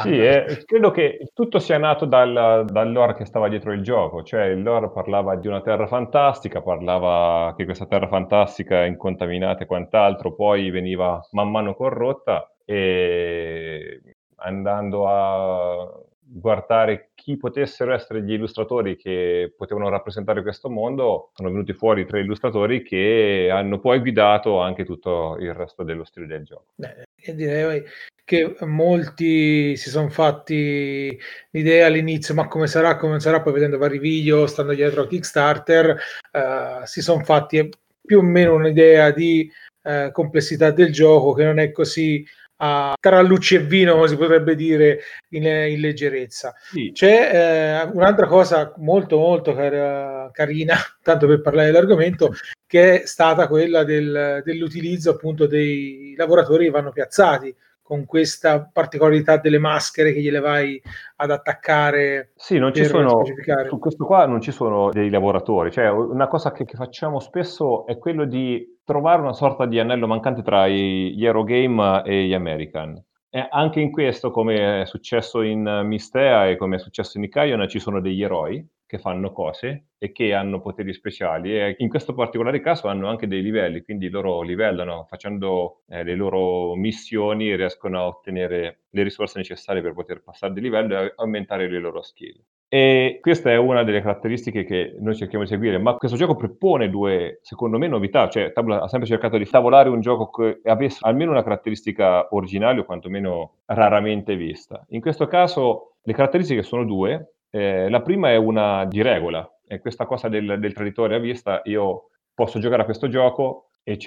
Sì, è, credo che tutto sia nato dal, dal lore che stava dietro il gioco, cioè il lore parlava di una terra fantastica, parlava che questa terra fantastica è incontaminata e quant'altro, poi veniva man mano corrotta e andando a guardare chi potessero essere gli illustratori che potevano rappresentare questo mondo, sono venuti fuori tre illustratori che hanno poi guidato anche tutto il resto dello stile del gioco. Beh, direi che molti si sono fatti l'idea all'inizio, ma come sarà, come sarà, poi vedendo vari video, stando dietro a Kickstarter, uh, si sono fatti più o meno un'idea di uh, complessità del gioco che non è così a tarallucci e vino, come si potrebbe dire in, in leggerezza. Sì. C'è eh, un'altra cosa molto molto car- carina, tanto per parlare dell'argomento, che è stata quella del, dell'utilizzo appunto dei lavoratori che vanno piazzati con questa particolarità delle maschere che gliele vai ad attaccare. Sì, non ci sono, su questo qua non ci sono dei lavoratori, cioè una cosa che, che, facciamo spesso è quello di trovare una sorta di anello mancante tra gli Eurogame e gli American. E anche in questo, come è successo in Mistea e come è successo in Icaion, ci sono degli eroi che fanno cose e che hanno poteri speciali e in questo particolare caso hanno anche dei livelli, quindi loro livellano facendo eh, le loro missioni riescono a ottenere le risorse necessarie per poter passare di livello e aumentare le loro skill. E questa è una delle caratteristiche che noi cerchiamo di seguire, ma questo gioco propone due, secondo me, novità, cioè Tabula ha sempre cercato di tavolare un gioco che avesse almeno una caratteristica originale o quantomeno raramente vista. In questo caso le caratteristiche sono due, eh, la prima è una di regola, è questa cosa del, del traditore a vista, io posso giocare a questo gioco e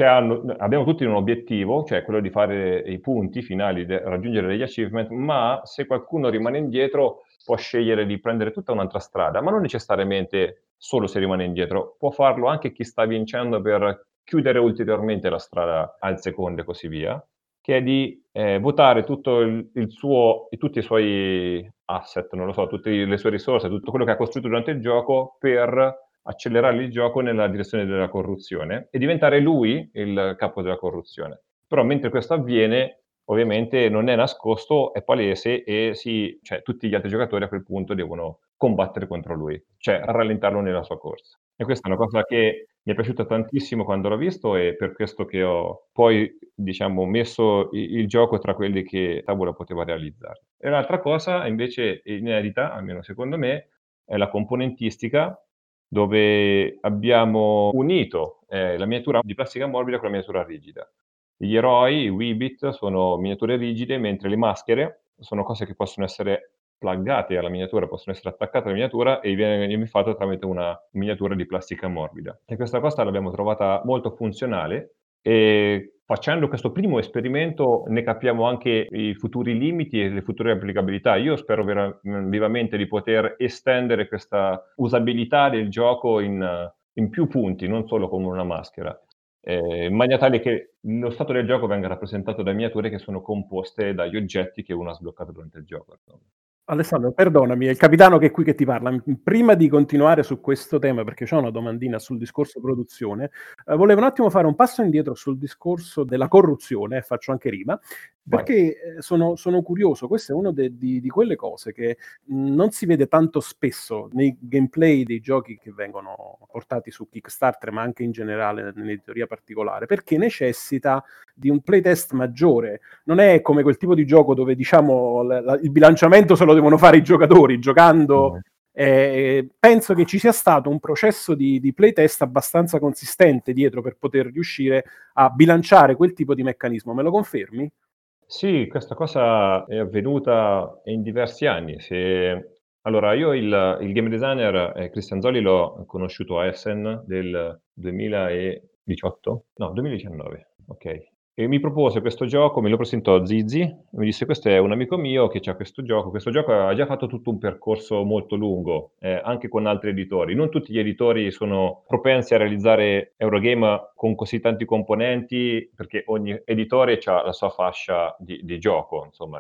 abbiamo tutti un obiettivo, cioè quello di fare i punti finali, de, raggiungere degli achievement, ma se qualcuno rimane indietro può scegliere di prendere tutta un'altra strada, ma non necessariamente solo se rimane indietro, può farlo anche chi sta vincendo per chiudere ulteriormente la strada al secondo e così via che è di eh, votare tutto il, il suo, tutti i suoi asset, non lo so, tutte le sue risorse, tutto quello che ha costruito durante il gioco per accelerare il gioco nella direzione della corruzione e diventare lui il capo della corruzione. Però mentre questo avviene, ovviamente non è nascosto, è palese e si, cioè, tutti gli altri giocatori a quel punto devono combattere contro lui, cioè rallentarlo nella sua corsa. E questa è una cosa che mi è piaciuta tantissimo quando l'ho visto e per questo che ho poi, diciamo, messo il, gioco tra quelli che Tabula poteva realizzare. E l'altra cosa, invece, inedita, almeno secondo me, è la componentistica dove abbiamo unito eh, la miniatura di plastica morbida con la miniatura rigida. Gli eroi, i Weebit, sono miniature rigide, mentre le maschere sono cose che possono essere pluggate alla miniatura, possono essere attaccate alla miniatura e viene fatto tramite una miniatura di plastica morbida. E questa cosa l'abbiamo trovata molto funzionale e facendo questo primo esperimento ne capiamo anche i futuri limiti e le future applicabilità. Io spero vera- vivamente di poter estendere questa usabilità del gioco in, in più punti, non solo con una maschera eh, in maniera tale che lo stato del gioco venga rappresentato da miniature che sono composte dagli oggetti che uno ha sbloccato durante il gioco. Insomma. Alessandro, perdonami, è il capitano che è qui che ti parla. Prima di continuare su questo tema, perché c'è una domandina sul discorso produzione, eh, volevo un attimo fare un passo indietro sul discorso della corruzione, faccio anche rima, perché eh, sono, sono, curioso. Questa è una di, di, quelle cose che mh, non si vede tanto spesso nei gameplay dei giochi che vengono portati su Kickstarter, ma anche in generale nell'editoria particolare, perché necessita di un playtest maggiore. Non è come quel tipo di gioco dove diciamo la, la, il bilanciamento se lo devono fare i giocatori giocando. Mm. Eh, penso che ci sia stato un processo di, di playtest abbastanza consistente dietro per poter riuscire a bilanciare quel tipo di meccanismo. Me lo confermi? Sì, questa cosa è avvenuta in diversi anni. Se... Allora, io il, il game designer eh, Cristian Zoli l'ho conosciuto a Essen del 2018? No, 2019, ok. E mi propose questo gioco, me lo presentò Zizi, mi disse questo è un amico mio che ha questo gioco, questo gioco ha già fatto tutto un percorso molto lungo, eh, anche con altri editori. Non tutti gli editori sono propensi a realizzare Eurogame con così tanti componenti, perché ogni editore ha la sua fascia di, di gioco, insomma,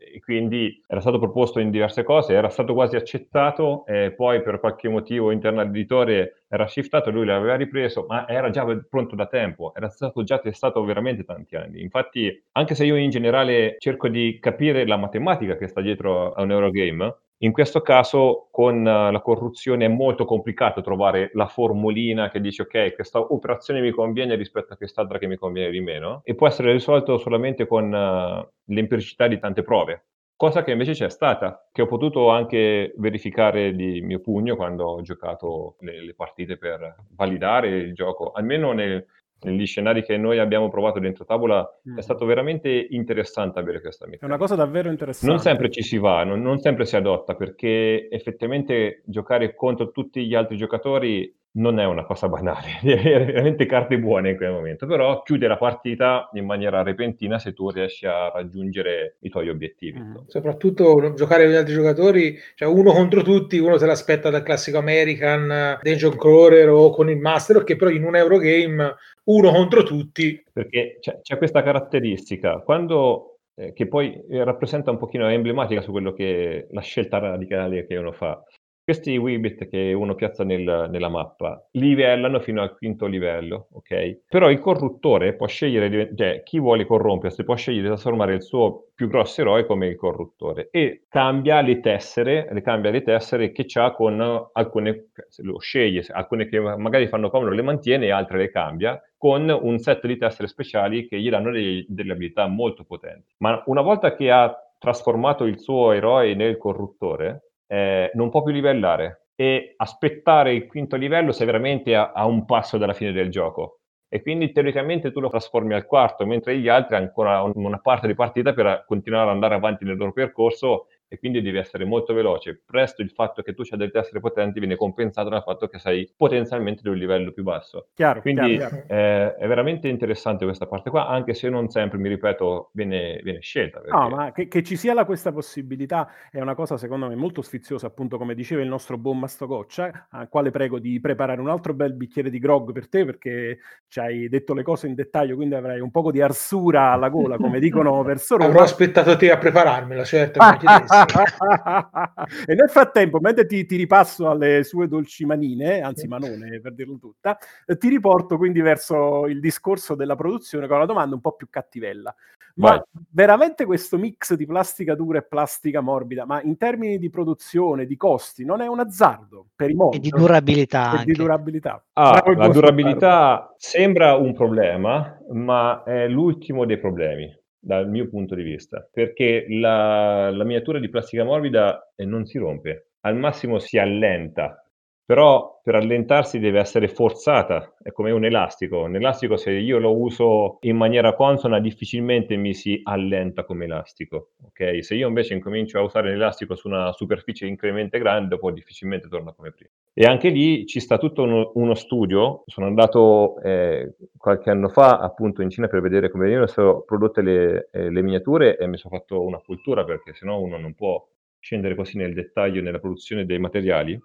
e quindi era stato proposto in diverse cose, era stato quasi accettato, e poi per qualche motivo interno all'editore era shiftato, lui l'aveva ripreso, ma era già pronto da tempo, era stato già testato veramente tanti anni. Infatti, anche se io in generale cerco di capire la matematica che sta dietro a un Eurogame, in questo caso con la corruzione è molto complicato trovare la formulina che dice ok, questa operazione mi conviene rispetto a quest'altra che mi conviene di meno e può essere risolto solamente con uh, l'empiricità di tante prove. Cosa che invece c'è stata, che ho potuto anche verificare di mio pugno quando ho giocato le, le partite per validare il gioco, almeno nel, negli scenari che noi abbiamo provato dentro tavola mm. è stato veramente interessante avere questa meccanica. È una cosa davvero interessante. Non sempre ci si va, non, non, sempre si adotta, perché effettivamente giocare contro tutti gli altri giocatori non è una cosa banale, è veramente carte buone in quel momento, però chiude la partita in maniera repentina se tu riesci a raggiungere i tuoi obiettivi. Mm. Soprattutto giocare con gli altri giocatori, cioè uno contro tutti, uno se l'aspetta dal classico American, Dungeon Crawler o con il Master, che però in un Eurogame uno contro tutti. Perché c'è, c'è questa caratteristica, quando, eh, che poi rappresenta un pochino, è emblematica su quello che la scelta radicale che uno fa. Questi Weebit che uno piazza nel, nella mappa livellano fino al quinto livello, ok? Però il corruttore può scegliere, cioè chi vuole corrompersi può scegliere di trasformare il suo più grosso eroe come il corruttore e cambia le tessere, le cambia le tessere che ha con alcune, lo sceglie, alcune che magari fanno comodo le mantiene e altre le cambia con un set di tessere speciali che gli danno dei, delle abilità molto potenti. Ma una volta che ha trasformato il suo eroe nel corruttore, eh, non può più livellare e aspettare il quinto livello se veramente a, a un passo dalla fine del gioco. E quindi teoricamente tu lo trasformi al quarto, mentre gli altri hanno ancora una parte di partita per continuare ad andare avanti nel loro percorso e quindi devi essere molto veloce. Presto il fatto che tu c'hai delle tessere potenti viene compensato dal fatto che sei potenzialmente di un livello più basso. Chiaro, quindi chiaro, chiaro. Eh, è veramente interessante questa parte qua, anche se non sempre, mi ripeto, viene, viene scelta. Perché... No, ma che, che, ci sia la, questa possibilità è una cosa secondo me molto sfiziosa, appunto come diceva il nostro buon Mastococcia, al quale prego di preparare un altro bel bicchiere di grog per te perché ci hai detto le cose in dettaglio, quindi avrai un po' di arsura alla gola, come dicono verso Roma. Avrò aspettato te a prepararmela, certo. e nel frattempo, mentre ti, ti, ripasso alle sue dolci manine, anzi manone per dirlo tutta, eh, ti riporto quindi verso il discorso della produzione con una domanda un po' più cattivella. Ma Vai. veramente questo mix di plastica dura e plastica morbida, ma in termini di produzione, di costi, non è un azzardo per i modi? E di durabilità. E di durabilità. Ah, la durabilità sembra un problema, ma è l'ultimo dei problemi dal mio punto di vista, perché la, la miniatura di plastica morbida eh, non si rompe, al massimo si allenta, però per allentarsi deve essere forzata, è come un elastico. Un elastico se io lo uso in maniera consona difficilmente mi si allenta come elastico, ok? Se io invece incomincio a usare l'elastico su una superficie incremento grande, dopo difficilmente torna come prima. E anche lì ci sta tutto uno, uno studio, sono andato eh, qualche anno fa appunto in Cina per vedere come venivano prodotte le, eh, le miniature e mi sono fatto una cultura perché sennò uno non può scendere così nel dettaglio nella produzione dei materiali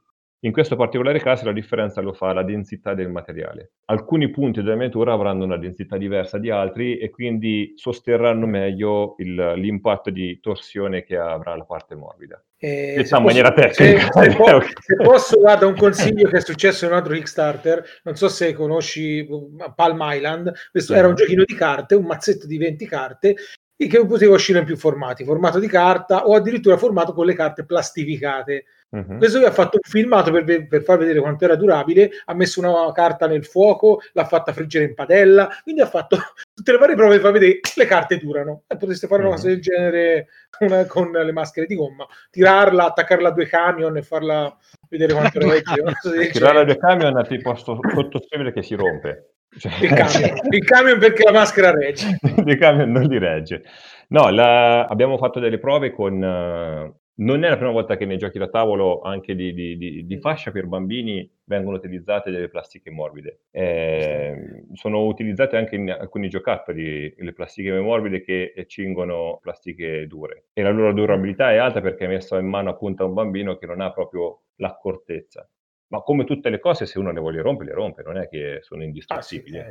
in questo particolare caso la differenza lo fa la densità del materiale. Alcuni punti della miniatura avranno una densità diversa di altri e quindi sosterranno meglio il, l'impatto di torsione che avrà la parte morbida. Eh, Detta in maniera tecnica. Se, se, posso, se posso guarda un consiglio che è successo in un altro Kickstarter, non so se conosci Palm Island, questo sì. era un giochino di carte, un mazzetto di 20 carte che poteva uscire in più formati, formato di carta o addirittura formato con le carte plastificate. Uh-huh. Questo qui ha fatto un filmato per, per, far vedere quanto era durabile, ha messo una carta nel fuoco, l'ha fatta friggere in padella, quindi ha fatto tutte le varie prove per far vedere che le carte durano. E potreste fare una uh-huh. cosa del genere una, con le maschere di gomma, tirarla, attaccarla a due camion e farla vedere quanto regge. Tirarla a due camion ti posso sottoscrivere che si rompe. Cioè, il, camion. il, camion. perché la maschera regge. il camion non li regge. No, la, abbiamo fatto delle prove con... Uh, non è la prima volta che nei giochi da tavolo anche di, di, di, di fascia per bambini vengono utilizzate delle plastiche morbide. Eh, sono utilizzate anche in alcuni giocattoli le plastiche morbide che cingono plastiche dure e la loro durabilità è alta perché è messa in mano appunto a un bambino che non ha proprio l'accortezza. Ma come tutte le cose, se uno le vuole rompere, le rompe, non è che sono indistruttibili. Ah,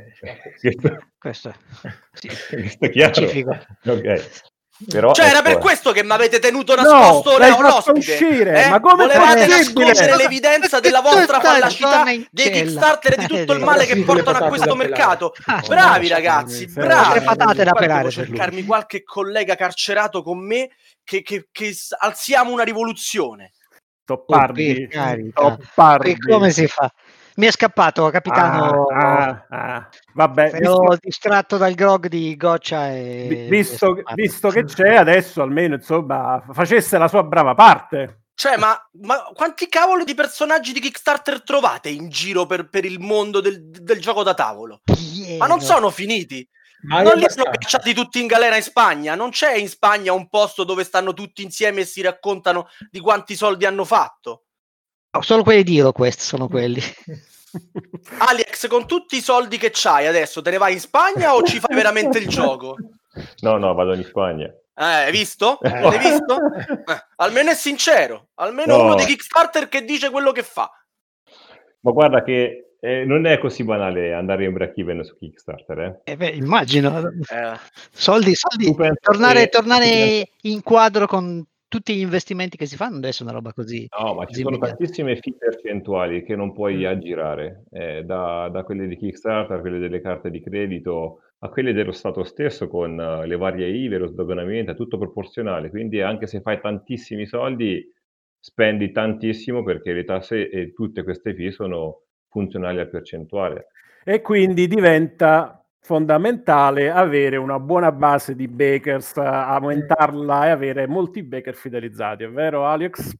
sì, eh, questo, è, sì. questo è chiaro. Okay. Però, cioè, ecco, era per questo che mi avete tenuto nascosto no, l'ospite. Uscire, eh? ma come Volevate nascondere l'evidenza della vostra fallacità dei Kickstarter e di tutto il male che portano a questo mercato. Ah, bravi ragazzi, bravi. patate da pelare. Cercarmi qualche collega carcerato con me che, che, che alziamo una rivoluzione. Toppardi. Oh, Toppardi. come si fa? Mi è scappato, capitano. Ah, ah, ah. Vabbè, Ero visto... distratto dal grog di Goccia e... Visto, visto che c'è, adesso almeno insomma facesse la sua brava parte. Cioè, ma, ma, quanti cavolo di personaggi di Kickstarter trovate in giro per, per il mondo del, del, gioco da tavolo? Pieno. Ma non sono finiti. Ma non li hanno cacciati tutti in galera in Spagna? Non c'è in Spagna un posto dove stanno tutti insieme e si raccontano di quanti soldi hanno fatto? solo quelli di HeroQuest sono quelli. Alex, con tutti i soldi che c'hai adesso, te ne vai in Spagna o ci fai veramente il gioco? No, no, vado in Spagna. Eh, hai visto? Eh. Hai visto? Eh, almeno è sincero, almeno no. uno dei Kickstarter che dice quello che fa. Ma guarda che eh, non è così banale andare in break-even su Kickstarter. Eh? eh beh, immagino. Eh. Soldi, soldi. Tornare, che... tornare in quadro con tutti gli investimenti che si fanno adesso è una roba così. No, ma ci sono tantissime fee percentuali che non puoi mm. aggirare, eh, da, da, quelle di Kickstarter a quelle delle carte di credito a quelle dello Stato stesso con uh, le varie IVE, lo sdoganamento, è tutto proporzionale. Quindi anche se fai tantissimi soldi, spendi tantissimo perché le tasse e tutte queste fee sono funzionali al percentuale. E quindi diventa fondamentale avere una buona base di bakers, aumentarla e avere molti baker fidelizzati, è vero Alex?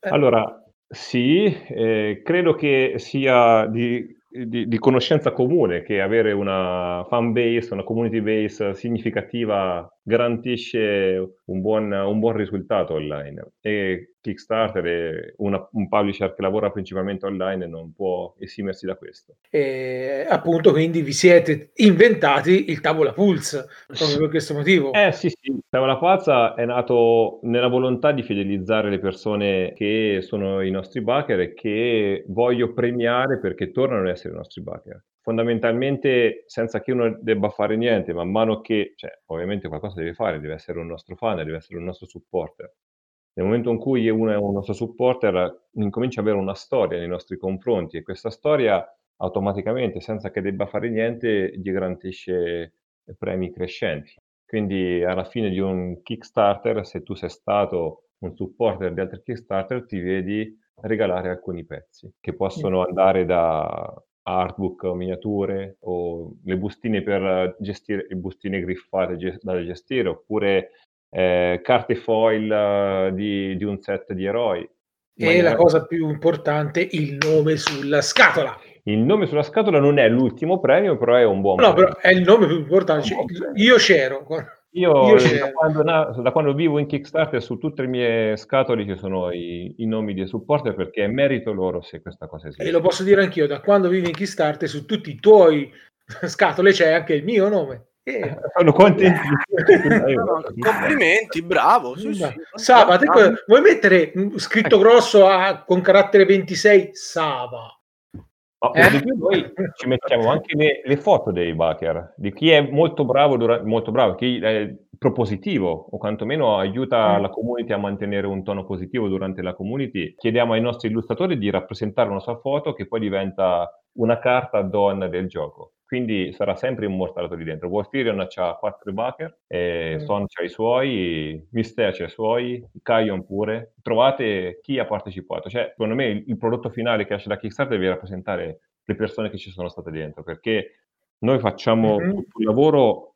Allora, sì, eh, credo che sia di di, di, conoscenza comune che avere una fan base, una community base significativa garantisce un buon, un buon risultato online. E Kickstarter è una, un publisher che lavora principalmente online e non può esimersi da questo. E appunto, quindi vi siete inventati il Tavola Pulse proprio per questo motivo. Eh sì, sì, il Tavola Pulse è nato nella volontà di fidelizzare le persone che sono i nostri backer e che voglio premiare perché tornano ad essere i nostri backer fondamentalmente senza che uno debba fare niente, man mano che, cioè, ovviamente qualcosa deve fare, deve essere un nostro fan, deve essere un nostro supporter. Nel momento in cui uno è un nostro supporter, incomincia ad avere una storia nei nostri confronti e questa storia automaticamente, senza che debba fare niente, gli garantisce premi crescenti. Quindi alla fine di un Kickstarter, se tu sei stato un supporter di altri Kickstarter, ti vedi regalare alcuni pezzi che possono andare da artbook o miniature o le bustine per gestire, le bustine griffate gest- da gestire oppure eh, carte foil uh, di, di, un set di eroi. E la cosa più importante, il nome sulla scatola. Il nome sulla scatola non è l'ultimo premio, però è un buon no, premio. però è il nome più importante. Io c'ero. Io, Io da, quando, da, quando, vivo in Kickstarter su tutte le mie scatole ci sono i, i, nomi dei supporter perché è merito loro se questa cosa esiste. E lo posso dire anch'io, da quando vivo in Kickstarter su tutti i tuoi scatole c'è anche il mio nome. Eh, sono contenti. complimenti, bravo. Sì, sì. Sava, te, vuoi mettere scritto grosso a, con carattere 26? Sava. Ma eh? noi ci mettiamo anche le, le, foto dei backer, di chi è molto bravo, durante, molto bravo, chi è propositivo o quantomeno aiuta mm. la community a mantenere un tono positivo durante la community. Chiediamo ai nostri illustratori di rappresentare una sua foto che poi diventa una carta donna del gioco. Quindi sarà sempre immortalato lì dentro. Wolfirion ha quattro backer, mm. Son c'ha i suoi, Mistea c'ha i suoi, Kion pure. Trovate chi ha partecipato. Cioè, secondo me il, il prodotto finale che esce da Kickstarter deve rappresentare le persone che ci sono state dentro, perché noi facciamo mm-hmm. tutto il lavoro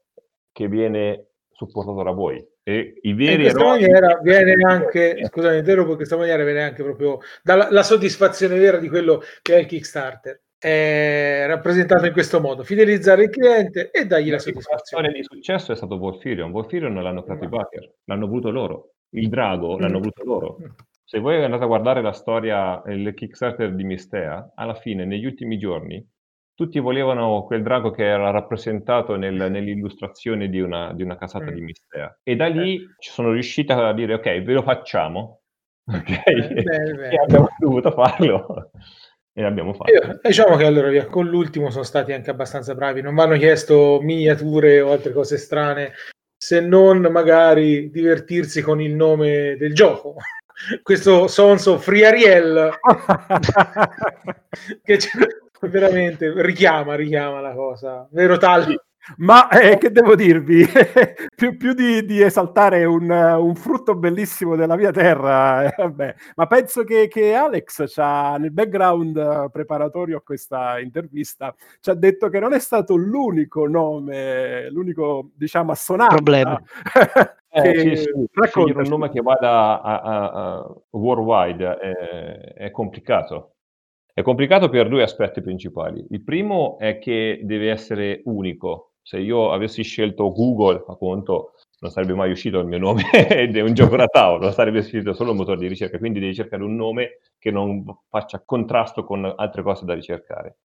che viene supportato da voi. E i veri in questa maniera viene anche, eh. scusami, in questa maniera viene anche proprio dalla soddisfazione vera di quello che è il Kickstarter è rappresentato in questo modo, fidelizzare il cliente e dargli la, la soddisfazione. di successo è stato Wolfirion. Wolfirion l'hanno creato i Baker, l'hanno avuto loro. Il drago l'hanno mm. avuto loro. Mm. Se voi andate a guardare la storia, il Kickstarter di Mistea, alla fine, negli ultimi giorni, tutti volevano quel drago che era rappresentato nel, nell'illustrazione di una, di una casata mm. di Mistea. E da lì eh. ci sono riusciti a dire, ok, ve lo facciamo. Ok, beh, beh, e abbiamo dovuto farlo e l'abbiamo fatto. Io, diciamo che allora via, con l'ultimo sono stati anche abbastanza bravi, non mi hanno chiesto miniature o altre cose strane, se non magari divertirsi con il nome del gioco. Questo Sonso Friariel che veramente richiama, richiama la cosa, vero Tali? Ma eh, che devo dirvi? più, più di, di, esaltare un, un, frutto bellissimo della mia terra, eh, vabbè. ma penso che, che Alex c'ha, nel background preparatorio a questa intervista ci ha detto che non è stato l'unico nome, l'unico diciamo assonante. Problema. Eh, sì, sì. Scegliere un nome che vada a, a, a worldwide è, è complicato. È complicato per due aspetti principali. Il primo è che deve essere unico, se io avessi scelto Google, a conto, non sarebbe mai uscito il mio nome ed è un gioco da tavolo, sarebbe uscito solo un motore di ricerca, quindi devi cercare un nome che non faccia contrasto con altre cose da ricercare.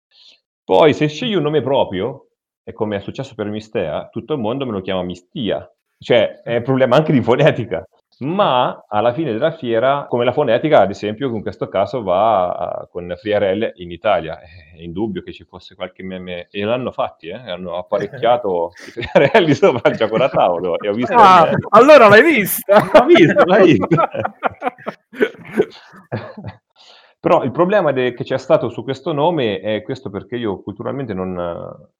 Poi se scegli un nome proprio, e come è successo per Mistea, tutto il mondo me lo chiama Mistia, cioè è un problema anche di fonetica ma alla fine della fiera, come la fonetica, ad esempio, in questo caso va con Friarelle in Italia. È indubbio che ci fosse qualche meme, e l'hanno fatti, eh? hanno apparecchiato i Friarelli sopra il gioco da tavolo. E ho visto ah, allora l'hai vista? L'ho vista, l'hai vista. Però il problema de- che c'è stato su questo nome è questo perché io culturalmente non,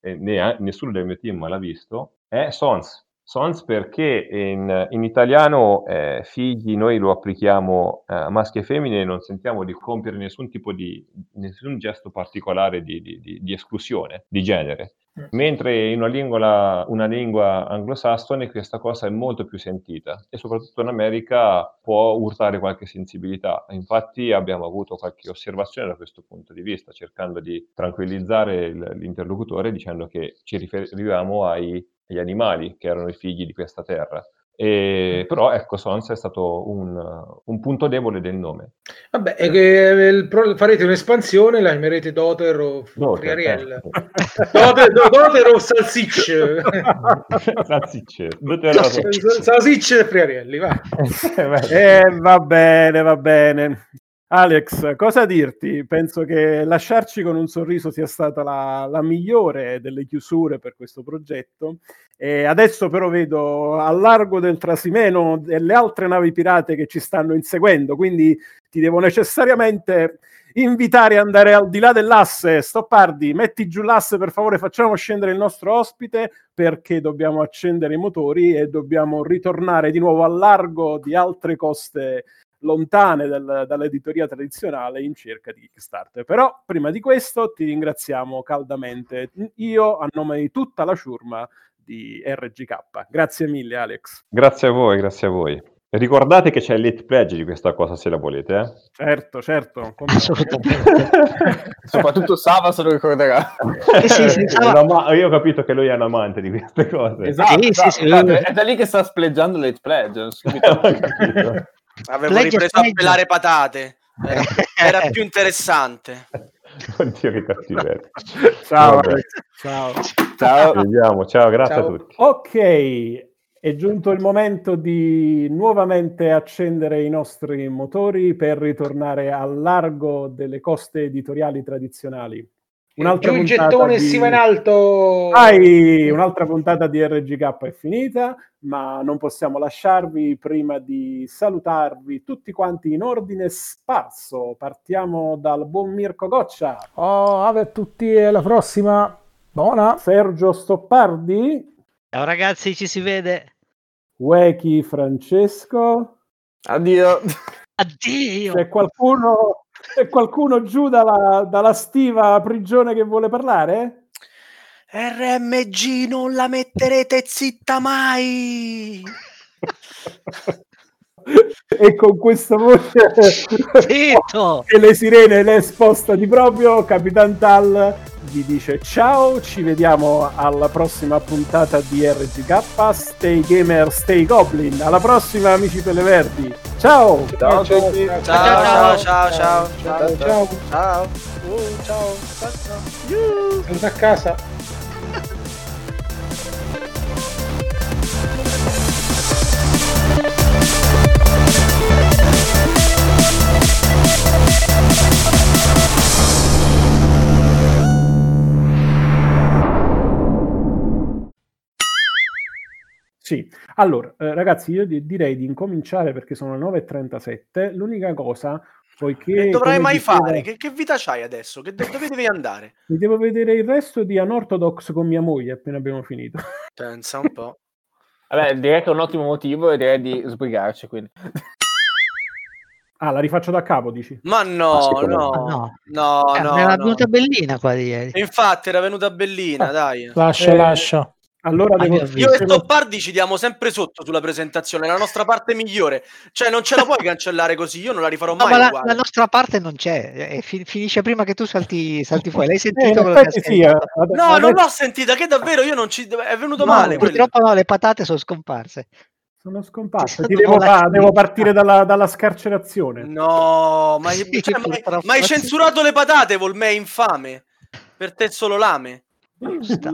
eh, né, nessuno del mio team l'ha visto, è Sons Sons perché in, in italiano eh, figli noi lo applichiamo eh, a maschi e femmine e non sentiamo di compiere nessun tipo di, nessun gesto particolare di, di, di, di esclusione di genere. Mm. Mentre in una lingua, una lingua anglosassone questa cosa è molto più sentita e soprattutto in America può urtare qualche sensibilità. Infatti abbiamo avuto qualche osservazione da questo punto di vista, cercando di tranquillizzare l'interlocutore dicendo che ci riferiamo ai, agli animali che erano i figli di questa terra. E, però ecco, Sons è stato un, un, punto debole del nome. Vabbè, che il, farete un'espansione, la chiamerete Doter o Friariel. Doter, Doter o Salsicce. Salsicce. Salsicce e Friarielli, va. eh, va bene, va bene. Alex, cosa dirti? Penso che lasciarci con un sorriso sia stata la, la migliore delle chiusure per questo progetto. E adesso però vedo al largo del Trasimeno delle altre navi pirate che ci stanno inseguendo, quindi ti devo necessariamente invitare ad andare al di là dell'asse. Stoppardi, metti giù l'asse per favore, facciamo scendere il nostro ospite perché dobbiamo accendere i motori e dobbiamo ritornare di nuovo al largo di altre coste lontane dal, dall'editoria tradizionale in cerca di Kickstarter. Però prima di questo ti ringraziamo caldamente io a nome di tutta la ciurma di RGK. Grazie mille Alex. Grazie a voi, grazie a voi. Ricordate che c'è il late pledge di questa cosa se la volete. Eh? Certo, certo. Soprattutto Sava se lo ricorderà. Eh sì, sì, Sava... Io ho capito che lui è un amante di queste cose. Esatto, sì, esatto, esatto. È da lì che sta spleggiando il late pledge. Avevo Legge ripreso a pelare patate. Era, era più interessante. Oddio che cattiveria. Ciao, ciao. Ciao. Vediamo. Ciao, grazie ciao. a tutti. Ok, è giunto il momento di nuovamente accendere i nostri motori per ritornare al largo delle coste editoriali tradizionali. Un'altra Giù il gettone di... si va in alto! Ai, un'altra puntata di RGK è finita, ma non possiamo lasciarvi prima di salutarvi tutti quanti in ordine sparso. Partiamo dal buon Mirko Goccia. Oh, ave a tutti e alla prossima. Buona. Sergio Stoppardi. Ciao ragazzi, ci si vede. Weki Francesco. Addio. Addio. C'è qualcuno c'è qualcuno giù dalla, dalla stiva prigione che vuole parlare? RMG non la metterete zitta mai! e con questa voce Zitto! e le sirene le spostati proprio Capitan Tal vi dice ciao ci vediamo alla prossima puntata di RGK stay gamer stay goblin. Alla prossima amici Peleverdi. Ciao! Ciao ciao ciao. ciao ciao ciao ciao. ciao ciao. Ciao ciao. Ciao. A casa Sì, allora eh, ragazzi, io di- direi di incominciare perché sono le 9.37. L'unica cosa, poiché. Che dovrai mai diceva, fare? Che, che, vita c'hai adesso? Che, dove devi andare? Mi devo vedere il resto di Unorthodox con mia moglie appena abbiamo finito. Pensa un po'. Vabbè, direi che è un ottimo motivo e direi di sbrigarci quindi. Ah, la rifaccio da capo, dici? Ma no, no, no, no, eh, no, Era no. venuta bellina qua di ieri. Infatti, era venuta bellina, ah, dai. Lascia, eh, lascia. Allora devo... Io e Toppardi ci diamo sempre sotto sulla presentazione, è la nostra parte migliore. Cioè, non ce la puoi cancellare così, io non la rifarò mai. No, la, la, nostra parte non c'è, fi- finisce prima che tu salti, salti fuori. L'hai eh, sentito? Eh, che sì, eh, no, non l'ho sentita, che davvero io non ci... È venuto no, male. Purtroppo no, le patate sono scomparse. Sono scomparse. Ti devo, fa- devo partire dalla, dalla, scarcerazione. No, ma, sì, cioè, ma, ma hai censurato le patate, Volme, infame. Per te solo lame. Giusta.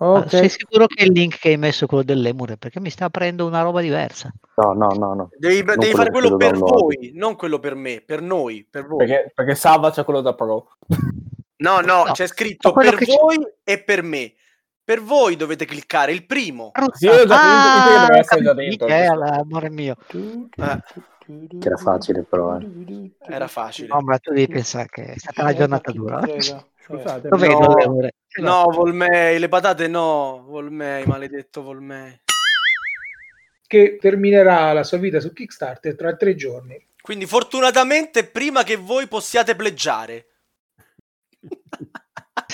Okay. Sei sicuro che il link che hai messo è quello dell'Emure? Perché mi sta aprendo una roba diversa. No, no, no. no. Devi, devi fare quello per voi, non quello per me, per noi, per voi. Perché, perché Sava c'è quello da Pro. No, no, no, c'è scritto per voi c'è... e per me. Per voi dovete cliccare il primo. Sì, io già ah, essere già dentro. amore mio. Eh. Che era facile però. Eh. Era facile. No, ma tu devi pensare che è stata una giornata dura. Scusate, no, no, Volmei, le patate no, Volmei, maledetto Volmei. Che terminerà la sua vita su Kickstarter tra tre giorni. Quindi fortunatamente prima che voi possiate pleggiare.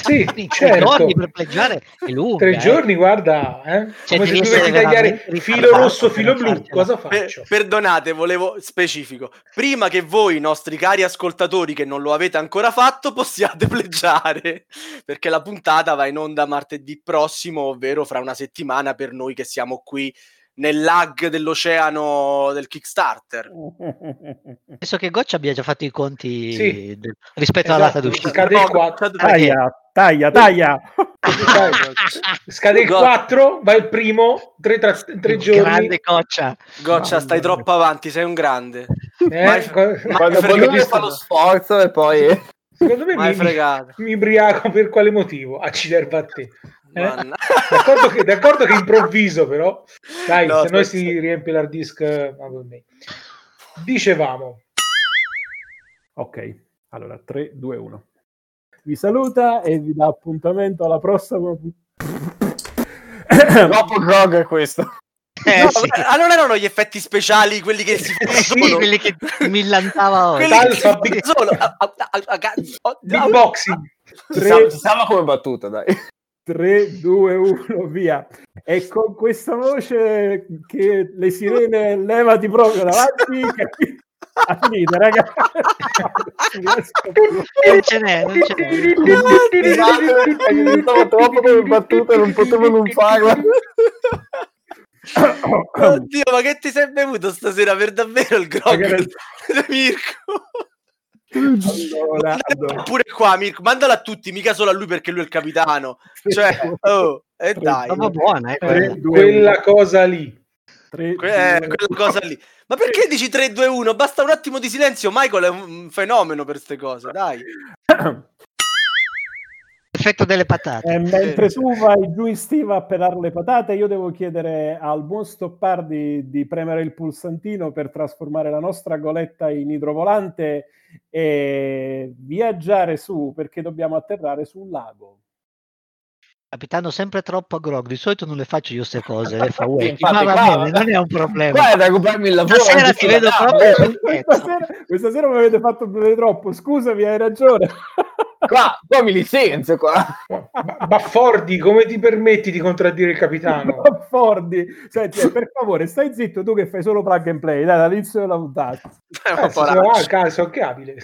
Sì, tre certo. giorni per pleggiare è lunga. Tre eh. giorni, guarda, eh? Cioè, come se devi essere tagliare filo rosso, per filo blu. farcela. Cosa Per- faccio? perdonate, volevo specifico. Prima che voi, nostri cari ascoltatori, che non lo avete ancora fatto, possiate pleggiare. Perché la puntata va in onda martedì prossimo, ovvero fra una settimana per noi che siamo qui nel lag dell'oceano del Kickstarter. Penso che Goccia abbia già fatto i conti Sì. del- rispetto alla data Esatto, d'uscita. Scade il No, 4. Goccia- Taglia, taglia, taglia. Scade il Go- 4, va il primo, tre, tre Il giorni. Grande Goccia. Goccia, stai troppo avanti, sei un grande. Eh, mai Quando fregato. lui fa lo sforzo e poi... secondo me Mai mi, fregato. mi ubriaco per quale motivo? Acciderva a te. Eh? D'accordo, che, d'accordo che improvviso, però. Dai, No, se no si riempie l'hard disk. eh. Dicevamo, Ok, allora 3, 2, 1. Vi saluta e vi dà appuntamento alla prossima. Troppo grog è questo. Eh, No, sì. ah, non erano gli effetti speciali quelli che si fanno Sì, quelli che big- solo. Ah, ah, ah, ah, ah, big boxing. Ci siamo, 3, ci siamo come battuta, dai. 3, 2, 1, via. E con questa voce che le sirene levati proprio davanti, che- ha finito, ragazzi. Non ce n'è, non ce n'è. Stavo troppo come battuta non potevo non farla. Oddio, ma che ti sei bevuto stasera per davvero il grog? Mirko. Allora, Mandala Pure qua, Mirko, mandalo a tutti, mica solo a lui perché lui è il capitano. Cioè, oh, e dai, Roba buona, eh, Eh, quella. quella cosa lì. tre, que- eh, quella cosa lì. Ma perché dici 3, 2, 1? Basta un attimo di silenzio. Michael è un fenomeno per queste cose, dai. Effetto delle patate. E mentre tu vai giù in stiva a pelare le patate, io devo chiedere al buon Stoppardi di premere il pulsantino per trasformare la nostra goletta in idrovolante e viaggiare su perché dobbiamo atterrare su un lago. Capitano sempre troppo a grog. Di solito non le faccio io queste cose, le fa Weki. Infatti, Ma va bene, non è un problema. Qua è da rubarmi il lavoro. Stasera ti vedo proprio sul Questa sera, questa sera mi avete fatto bere troppo, scusami, hai ragione. Qua, qua mi licenzio qua. Ba- Baffordi, come ti permetti di contraddire il capitano? Fordi, senti, eh, per favore, stai zitto tu che fai solo plug and play, dai, dall'inizio della puntata. È un Eh, si po' sa, raccio. ah, caso, anche abile.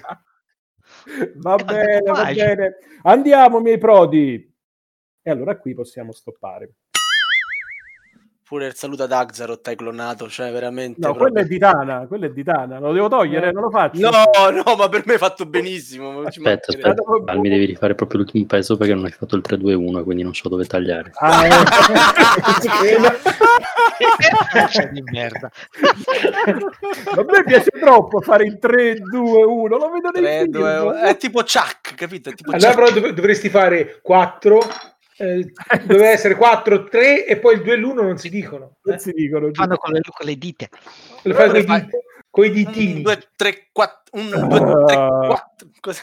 Va bene, va bene. Andiamo, miei prodi. E allora qui possiamo stoppare. Pure il saluto ad Axaroth hai clonato, cioè veramente. No, proprio- quello è di Tana, quello è di Tana. Lo devo togliere, non lo faccio. No, no, ma per me è fatto benissimo. Aspetta, aspetta, Al, mi devi rifare proprio l'ultimo pezzo perché non hai fatto il 3-2-1, quindi non so dove tagliare. Ah, Faccia di merda. eh. A me piace troppo fare il 3, 2, 1. Lo vedo nel 3, film. 2, è tipo Chuck, capito? È tipo Allora Chuck. però dov- dovresti fare 4, eh, deve essere 4, 3 e poi il 2 e l'1 non si dicono. Non Eh? si dicono. Fanno con le, con le dite. Lo fai Lo coi, fai- di- coi 1, ditini. 2, 3, 4. 1, 2, 3, 4. Cosa?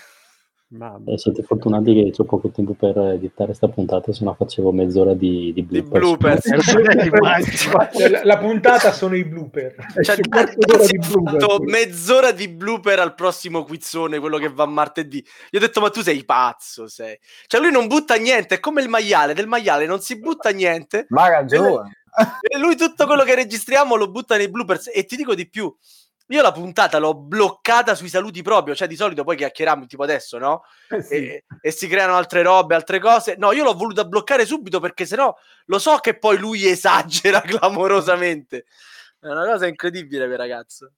Mamma. Eh, siete fortunati che ho poco tempo per editare sta puntata, se no facevo mezz'ora di, di Di bloopers. La, la puntata sono i blooper. Cioè, si di blooper. fatto mezz'ora di blooper al prossimo quizzone, quello che va martedì. Gli ho detto, ma tu sei pazzo, sei. Cioè, lui non butta niente, è come il maiale. Del maiale non si butta niente. Ma ragione. E lui tutto quello che registriamo lo butta nei bloopers. E ti dico di più. Io la puntata l'ho bloccata sui saluti proprio, cioè di solito poi chiacchieriamo tipo adesso, no? Eh sì. E, e si creano altre robe, altre cose. No, io l'ho voluta bloccare subito perché sennò lo so che poi lui esagera clamorosamente. È una cosa incredibile, quel ragazzo.